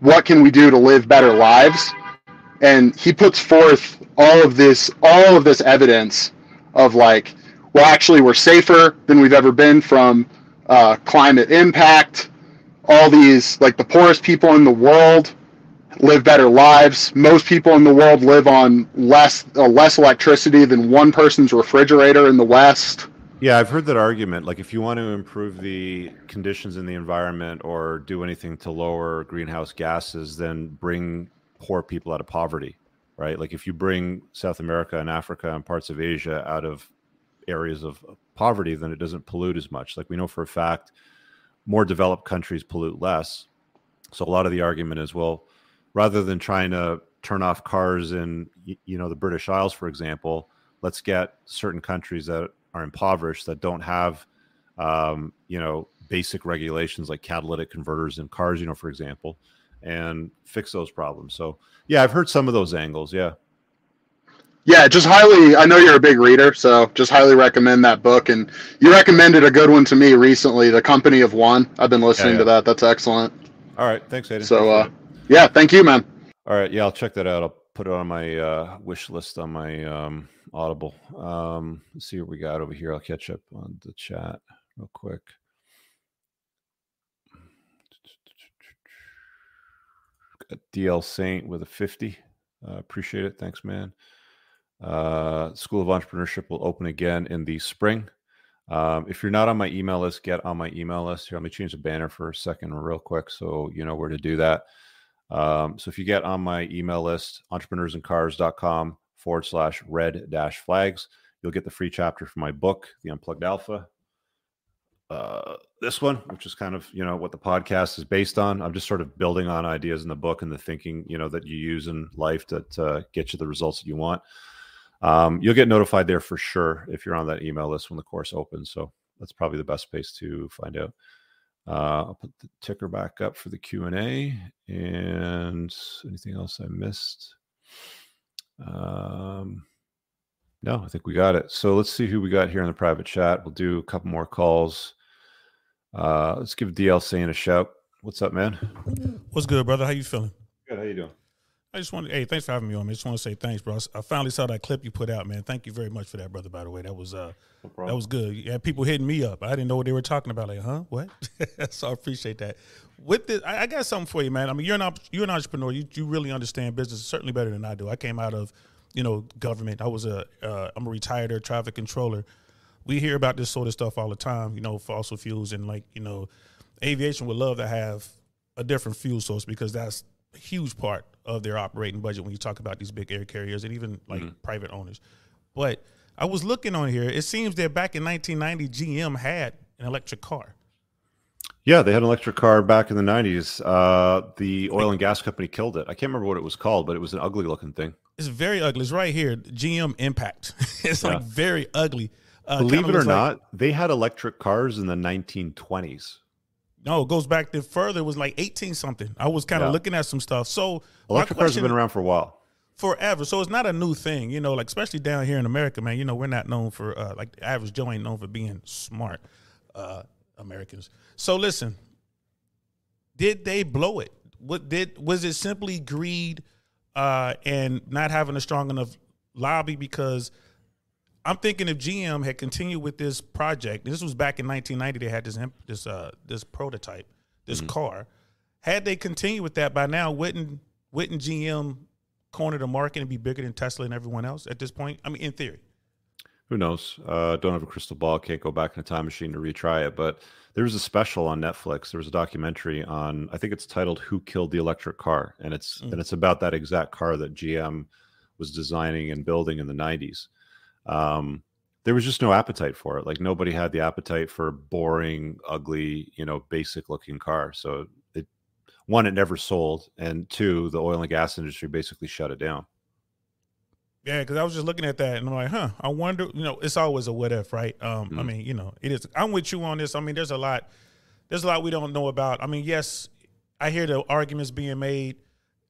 What can we do to live better lives? And he puts forth all of this, all of this evidence of like, well, actually, we're safer than we've ever been from uh, climate impact. All these, like the poorest people in the world, live better lives. Most people in the world live on less uh, less electricity than one person's refrigerator in the West. Yeah, I've heard that argument. Like, if you want to improve the conditions in the environment or do anything to lower greenhouse gases, then bring poor people out of poverty, right? Like, if you bring South America and Africa and parts of Asia out of areas of poverty, then it doesn't pollute as much. Like, we know for a fact more developed countries pollute less. So, a lot of the argument is well, rather than trying to turn off cars in, you know, the British Isles, for example, let's get certain countries that are impoverished that don't have um, you know basic regulations like catalytic converters in cars you know for example and fix those problems so yeah i've heard some of those angles yeah Yeah, just highly. I know you're a big reader, so just highly recommend that book. And you recommended a good one to me recently, "The Company of One." I've been listening yeah. to that. That's excellent. all right thanks Aiden. So, uh, yeah, thank you, man. all right yeah i'll check that out i'll put it on my uh, wish list on my um, audible um, let's see what we got over here i'll catch up on the chat real quick Got DL Saint with a 50. Uh, appreciate it. Thanks, man. Uh, School of Entrepreneurship will open again in the spring. Um, if you're not on my email list, get on my email list. Here, let me change the banner for a second, real quick, so you know where to do that. Um, so if you get on my email list, entrepreneursandcars.com forward slash red dash flags, you'll get the free chapter from my book, The Unplugged Alpha uh, this one, which is kind of you know what the podcast is based on. I'm just sort of building on ideas in the book and the thinking you know that you use in life that uh, get you the results that you want. Um, you'll get notified there for sure if you're on that email list when the course opens. So that's probably the best place to find out. Uh, I'll put the ticker back up for the Q and A. And anything else I missed? Um, no, I think we got it. So let's see who we got here in the private chat. We'll do a couple more calls. Uh, let's give DL Saint a shout. What's up, man? What's good, brother? How you feeling? Good. How you doing? I just want to, hey, thanks for having me on. man. I just want to say thanks, bro. I finally saw that clip you put out, man. Thank you very much for that, brother. By the way, that was uh, No that was good. Yeah, people hitting me up. I didn't know what they were talking about. Like, huh? What? so I appreciate that. With this, I, I got something for you, man. I mean, you're an you're an entrepreneur. You you really understand business certainly better than I do. I came out of, you know, government. I was a uh, I'm a retired air traffic controller. We hear about this sort of stuff all the time. You know, fossil fuels and like you know, aviation would love to have a different fuel source because that's huge part of their operating budget when you talk about these big air carriers and even like Mhm. private owners. But I was looking on here. It seems that back in 1990, GM had an electric car. Yeah, they had an electric car back in the '90s. Uh, the oil and gas company killed it. I can't remember what it was called, but it was an ugly looking thing. It's very ugly. It's right here, GM Impact. it's Yeah. like very ugly. Uh, Believe it or like- not, they had electric cars in the 1920s. No, it goes back to further. It was like 18 something. I was kind of Yeah. looking at some stuff. So Electric cars have been around for a while. forever. So it's not a new thing, you know, like especially down here in America, man. You know, we're not known for uh, like the average Joe ain't known for being smart uh, Americans. So listen, did they blow it? What did was it simply greed uh, and not having a strong enough lobby? Because I'm thinking if GM had continued with this project, this was back in 1990. They had this this uh, this prototype, this car. Had they continued with that by now, wouldn't wouldn't GM corner the market and be bigger than Tesla and everyone else at this point? I mean, in theory. Who knows? Uh, don't have a crystal ball. Can't go back in a time machine to retry it. But there was a special on Netflix. There was a documentary on. I think it's titled "Who Killed the Electric Car," and it's Mm. and it's about that exact car that GM was designing and building in the '90s. Um, there was just no appetite for it. Like nobody had the appetite for boring, ugly, you know, basic-looking car. So it one, it never sold, and two, the oil and gas industry basically shut it down. Yeah, because I was just looking at that and I'm like, huh, I wonder, you know, it's always a what if, right? Um, I Mhm. mean, you know, it is. I'm with you on this. I mean, there's a lot, there's a lot we don't know about. I mean, yes, I hear the arguments being made.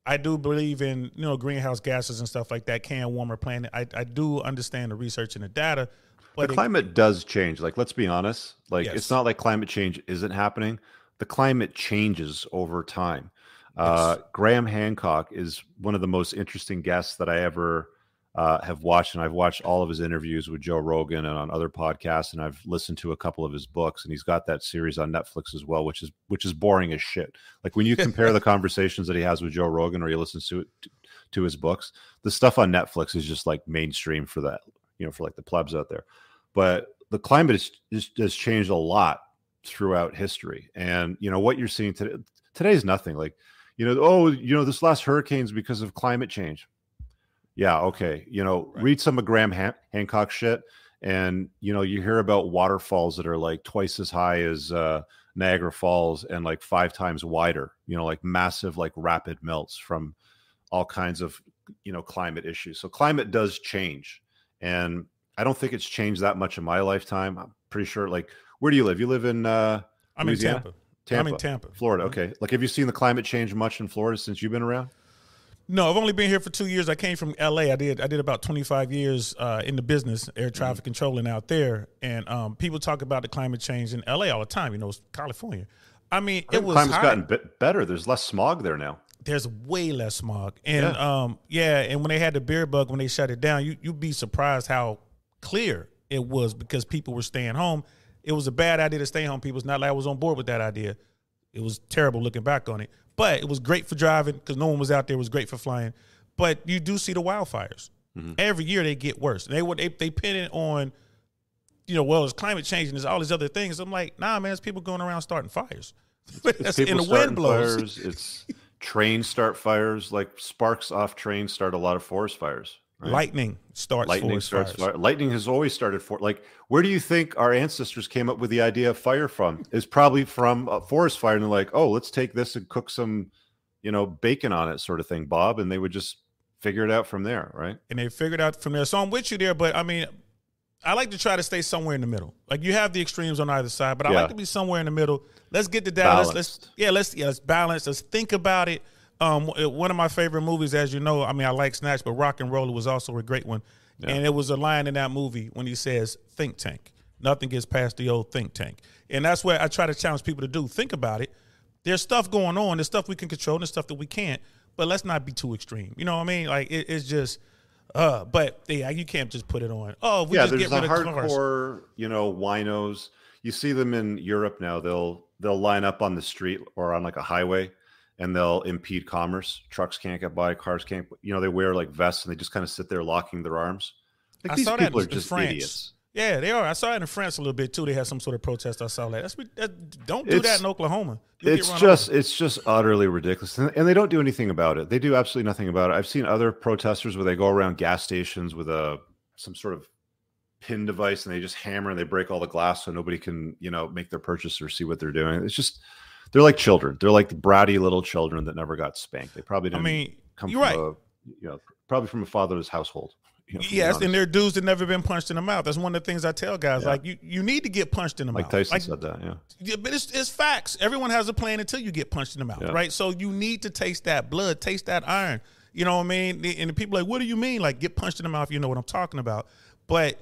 I do believe in, you know, greenhouse gases and stuff like that can warm our planet. I, I do understand the research and the data, but the it- climate does change. Like, let's be honest. Like, Yes. it's not like climate change isn't happening. The climate changes over time. Uh, Graham Hancock is one of the most interesting guests that I ever uh, have watched, and I've watched all of his interviews with Joe Rogan and on other podcasts, and I've listened to a couple of his books, and he's got that series on Netflix as well, which is which is boring as shit. Like when you compare the conversations that he has with Joe Rogan, or you listen to it to his books, the stuff on Netflix is just like mainstream for that, you know, for like the plebs out there. But the climate is, is, has changed a lot throughout history, and you know what you're seeing today. Today is nothing like, you know, oh, you know, this last hurricane's because of climate change. Yeah, okay. You know, Right. read some of Graham Han- Hancock shit, and you know, you hear about waterfalls that are like twice as high as uh, Niagara Falls and like five times wider. You know, like massive, like rapid melts from all kinds of you know climate issues. So climate does change, and I don't think it's changed that much in my lifetime. I'm pretty sure. Like, where do you live? You live in uh, I'm Louisiana? in Tampa. Tampa, I'm in Tampa. Florida. Mhm. Okay. Like, have you seen the climate change much in Florida since you've been around? No, I've only been here for two years. I came from LA. I did I did about 25 years uh, in the business, air traffic controlling out there. And um, people talk about the climate change in LA all the time. You know, it's California. I mean, I it was climate's hot. gotten bit better. There's less smog there now. There's way less smog, and Yeah. um, yeah, and when they had the beer bug, when they shut it down, you you'd be surprised how clear it was because people were staying home. It was a bad idea to stay home. People, it's not like I was on board with that idea. It was terrible looking back on it, but it was great for driving because no one was out there. It was great for flying, but you do see the wildfires Mhm. every year. They get worse. They would they they pin it on, you know, well, it's climate change and there's all these other things. I'm like, nah, man, it's people going around starting fires. That's and the wind blows. fires. It's trains start fires. Like sparks off trains start a lot of forest fires. Right? Lightning starts Lightning starts fires. fire. Lightning has always started for like. Where do you think our ancestors came up with the idea of fire from? Is probably from a forest fire, and they're like, oh, let's take this and cook some, you know, bacon on it, sort of thing, Bob, and they would just figure it out from there, right? and they figured out from there. So I'm with you there, but I mean, I like to try to stay somewhere in the middle. Like you have the extremes on either side, but I Yeah. like to be somewhere in the middle. Let's get to that. Let's, let's yeah, let's yeah, let's balance. Let's think about it. Um, one of my favorite movies, as you know, I mean, I like Snatch, but RocknRolla was also a great one. Yeah. And it was a line in that movie when he says "think tank." Nothing gets past the old think tank, and that's where I try to challenge people to do. Think about it. There's stuff going on. There's stuff we can control. and There's stuff that we can't. But let's not be too extreme. You know what I mean? Like it, it's just. Uh, but yeah, you can't just put it on. Oh, we yeah, just there's get a rid of cars. hardcore, you know, winos. You see them in Europe now. They'll they'll line up on the street or on like a highway, and they'll impede commerce. Trucks can't get by. Cars can't. You know, they wear like vests and they just kind of sit there locking their arms. Like I these saw that people are in just France. idiots. Yeah, they are. I saw it in France a little bit too. They had some sort of protest. I saw that. That's that, don't do that in Oklahoma. You'll It's just over. it's just utterly ridiculous, and, and they don't do anything about it. They do absolutely nothing about it. I've seen other protesters where they go around gas stations with a some sort of pin device and they just hammer and they break all the glass so nobody can you know make their purchase or see what they're doing. It's just they're like children. They're like bratty little children that never got spanked. They probably I didn't mean, come you're from right. a you know probably from a fatherless household. You know, Yes, and they're dudes that never been punched in the mouth. That's one of the things I tell guys. Yeah. Like you, you need to get punched in the like mouth. Tyson Like, Tyson said that. Yeah. Yeah, but it's, it's facts. Everyone has a plan until you get punched in the mouth, Yeah. right? So you need to taste that blood, taste that iron. You know what I mean? And the people are like, what do you mean? Like get punched in the mouth? You know what I'm talking about? But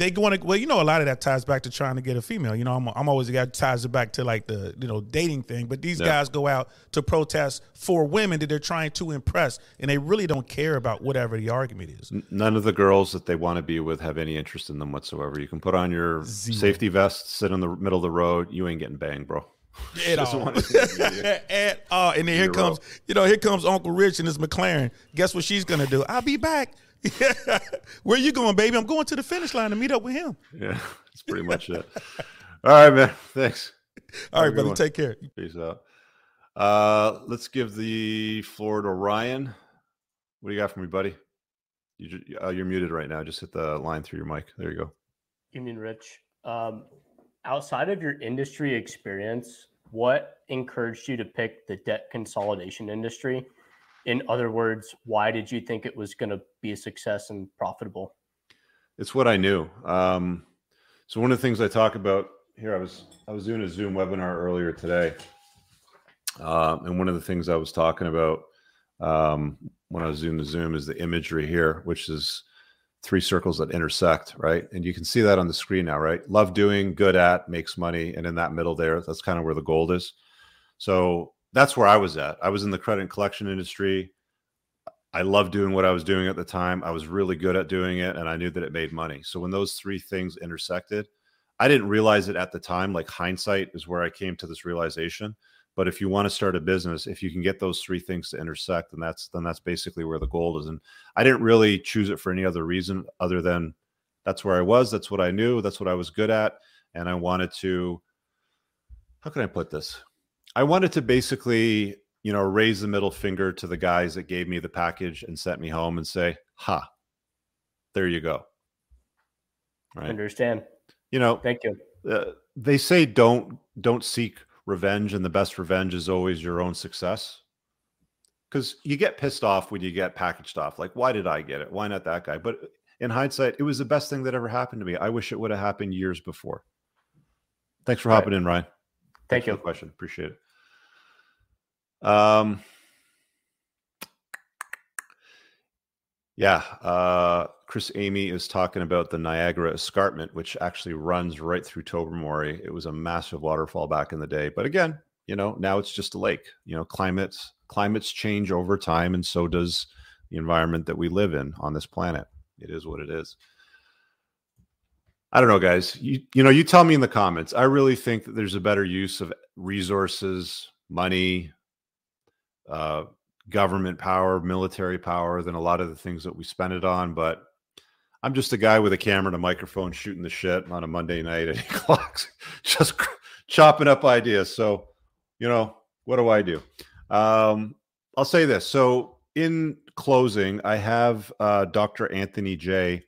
they going to well, you know, a lot of that ties back to trying to get a female. You know, I'm, I'm always that ties it back to like the you know dating thing. But these Yeah. guys go out to protest for women that they're trying to impress, and they really don't care about whatever the argument is. None of the girls that they want to be with have any interest in them whatsoever. You can put on your Zero. safety vest, sit in the middle of the road. You ain't getting banged, bro. At all. to do with. At all. And then here Zero. comes, you know, here comes Uncle Rich and his McLaren. Guess what she's gonna do? I'll be back. Yeah. Where you going, baby? I'm going to the finish line to meet up with him. Yeah, that's pretty much it. All right, man. Thanks. All Have right, brother. one. Take care. Peace out. Uh, let's give the floor to Ryan. What do you got for me, buddy? You ju- uh, you're muted right now. Just hit the line through your mic. There you go. You mean Rich? Um, outside of your industry experience, what encouraged you to pick the debt consolidation industry? In other words, why did you think it was going to be a success and profitable? It's what I knew. Um, so one of the things I talk about here, I was I was doing a Zoom webinar earlier today, um, and one of the things I was talking about um, when I was doing the Zoom is the imagery here, which is three circles that intersect, right? And you can see that on the screen now, right? Love doing, good at, makes money, and in that middle there, that's kind of where the gold is. So that's where I was at. I was in the credit and collection industry. I loved doing what I was doing at the time. I was really good at doing it and I knew that it made money. So when those three things intersected, I didn't realize it at the time. Like hindsight is where I came to this realization. But if you want to start a business, if you can get those three things to intersect, then that's then that's basically where the gold is. And I didn't really choose it for any other reason other than that's where I was, that's what I knew, that's what I was good at, and I wanted to how can I put this? I wanted to basically, you know, raise the middle finger to the guys that gave me the package and sent me home and say, "Ha, there you go." Right? Understand? You know, Thank you. uh, they say don't don't seek revenge, and the best revenge is always your own success. Because you get pissed off when you get packaged off. Like, why did I get it? Why not that guy? But in hindsight, it was the best thing that ever happened to me. I wish it would have happened years before. Thanks for Right. hopping in, Ryan. Thank Thanks you. the question. Appreciate it. Um, yeah, uh, Chris Amy is talking about the Niagara Escarpment, which actually runs right through Tobermory. It was a massive waterfall back in the day, but again, you know, now it's just a lake. You know, climates climates change over time, and so does the environment that we live in on this planet. It is what it is. I don't know, guys. You you know, you tell me in the comments. I really think that there's a better use of resources, money, uh, government power, military power than a lot of the things that we spend it on. But I'm just a guy with a camera and a microphone shooting the shit on a Monday night at eight o'clock, just chopping up ideas. So, you know, what do I do? Um, I'll say this. So, in closing, I have uh, Dr. Anthony Jay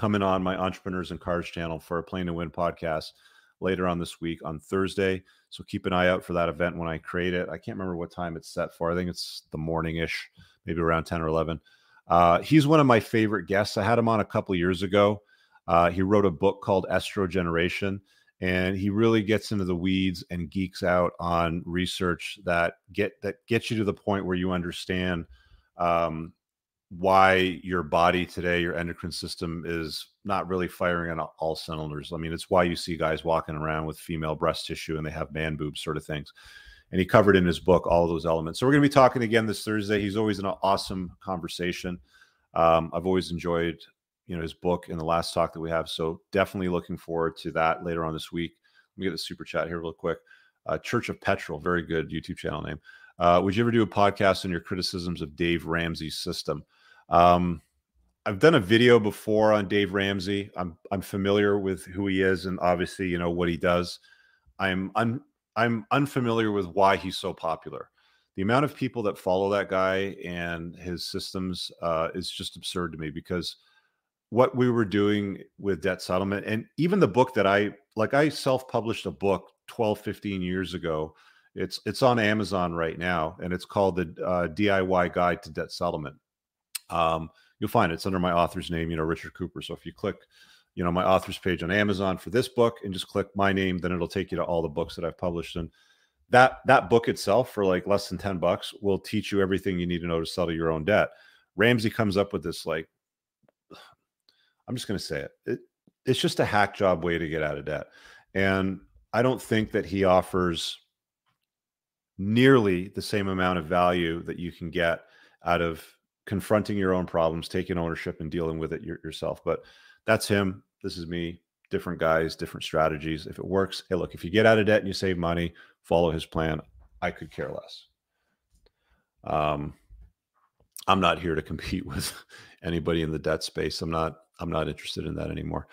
coming on my Entrepreneurs and Cars channel for a Plane to Win podcast later on this week on Thursday. So keep an eye out for that event when I create it. I can't remember what time it's set for. I think it's the morning ish, maybe around 10 or 11. Uh, he's one of my favorite guests. I had him on a couple years ago. Uh, he wrote a book called Estrogeneration, and he really gets into the weeds and geeks out on research that get that gets you to the point where you understand um, why your body today, your endocrine system is not really firing on all cylinders. I mean, it's why you see guys walking around with female breast tissue and they have man boobs, sort of things. And he covered in his book all those elements. So we're going to be talking again this Thursday. He's always an awesome conversation. Um, I've always enjoyed, you know, his book and the last talk that we have. So definitely looking forward to that later on this week. Let me get the super chat here real quick. Uh, Church of Petrol, very good YouTube channel name. Uh, would you ever do a podcast on your criticisms of Dave Ramsey's system? Um, I've done a video before on Dave Ramsey. I'm I'm familiar with who he is and obviously you know what he does. I'm un, I'm unfamiliar with why he's so popular. The amount of people that follow that guy and his systems uh, is just absurd to me because what we were doing with debt settlement and even the book that I like I self-published a book 12 15 years ago. It's it's on Amazon right now and it's called the uh, DIY Guide to Debt Settlement um, you'll find it. it's under my author's name, you know, Richard Cooper. So if you click, you know, my author's page on Amazon for this book and just click my name, then it'll take you to all the books that I've published. And that that book itself for like less than 10 bucks will teach you everything you need to know to settle your own debt. Ramsey comes up with this like I'm just gonna say it. it it's just a hack job way to get out of debt. And I don't think that he offers nearly the same amount of value that you can get out of confronting your own problems, taking ownership and dealing with it yourself. But that's him. This is me. Different guys, different strategies. If it works, hey, look, if you get out of debt and you save money, follow his plan. I could care less. Um, I'm not here to compete with anybody in the debt space. I'm not. I'm not interested in that anymore.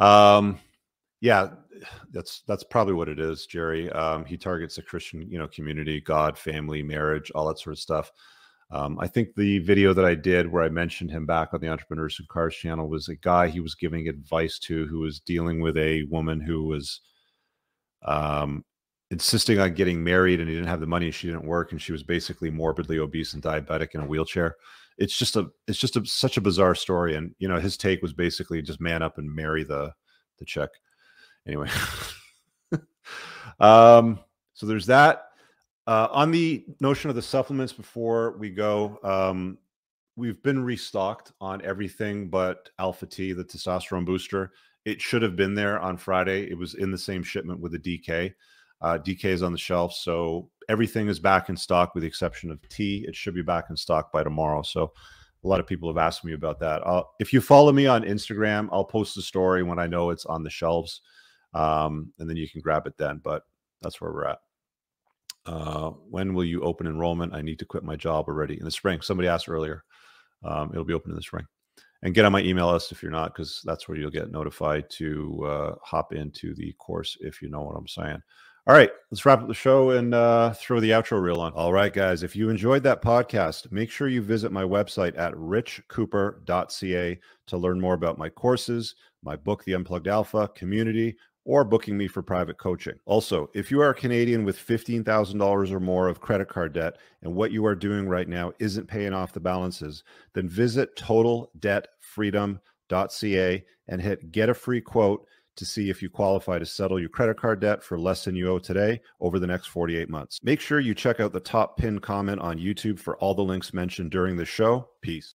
Um, yeah, that's that's probably what it is, Jerry. Um, he targets the Christian, you know, community, God, family, marriage, all that sort of stuff. Um, I think the video that I did where I mentioned him back on the Entrepreneurs and Cars channel was a guy he was giving advice to who was dealing with a woman who was um, insisting on getting married and he didn't have the money she didn't work and she was basically morbidly obese and diabetic in a wheelchair. It's just a it's just a, such a bizarre story and you know his take was basically just man up and marry the the check anyway. Um so there's that uh, on the notion of the supplements, before we go, um, we've been restocked on everything but Alpha T, the testosterone booster. It should have been there on Friday. It was in the same shipment with the DK. Uh, DK is on the shelf, so everything is back in stock with the exception of T. It should be back in stock by tomorrow. So a lot of people have asked me about that. I'll, if you follow me on Instagram, I'll post the story when I know it's on the shelves, um, and then you can grab it then. But that's where we're at. Uh, when will you open enrollment? I need to quit my job already in the spring. Somebody asked earlier. Um, it'll be open in the spring. And get on my email list if you're not, because that's where you'll get notified to uh, hop into the course if you know what I'm saying. All right, let's wrap up the show and uh, throw the outro reel on. All right, guys, if you enjoyed that podcast, make sure you visit my website at richcooper.ca to learn more about my courses, my book, The Unplugged Alpha, community, or booking me for private coaching. Also, if you are a Canadian with $15,000 or more of credit card debt and what you are doing right now isn't paying off the balances, then visit totaldebtfreedom.ca and hit get a free quote to see if you qualify to settle your credit card debt for less than you owe today over the next 48 months. Make sure you check out the top pinned comment on YouTube for all the links mentioned during the show. Peace.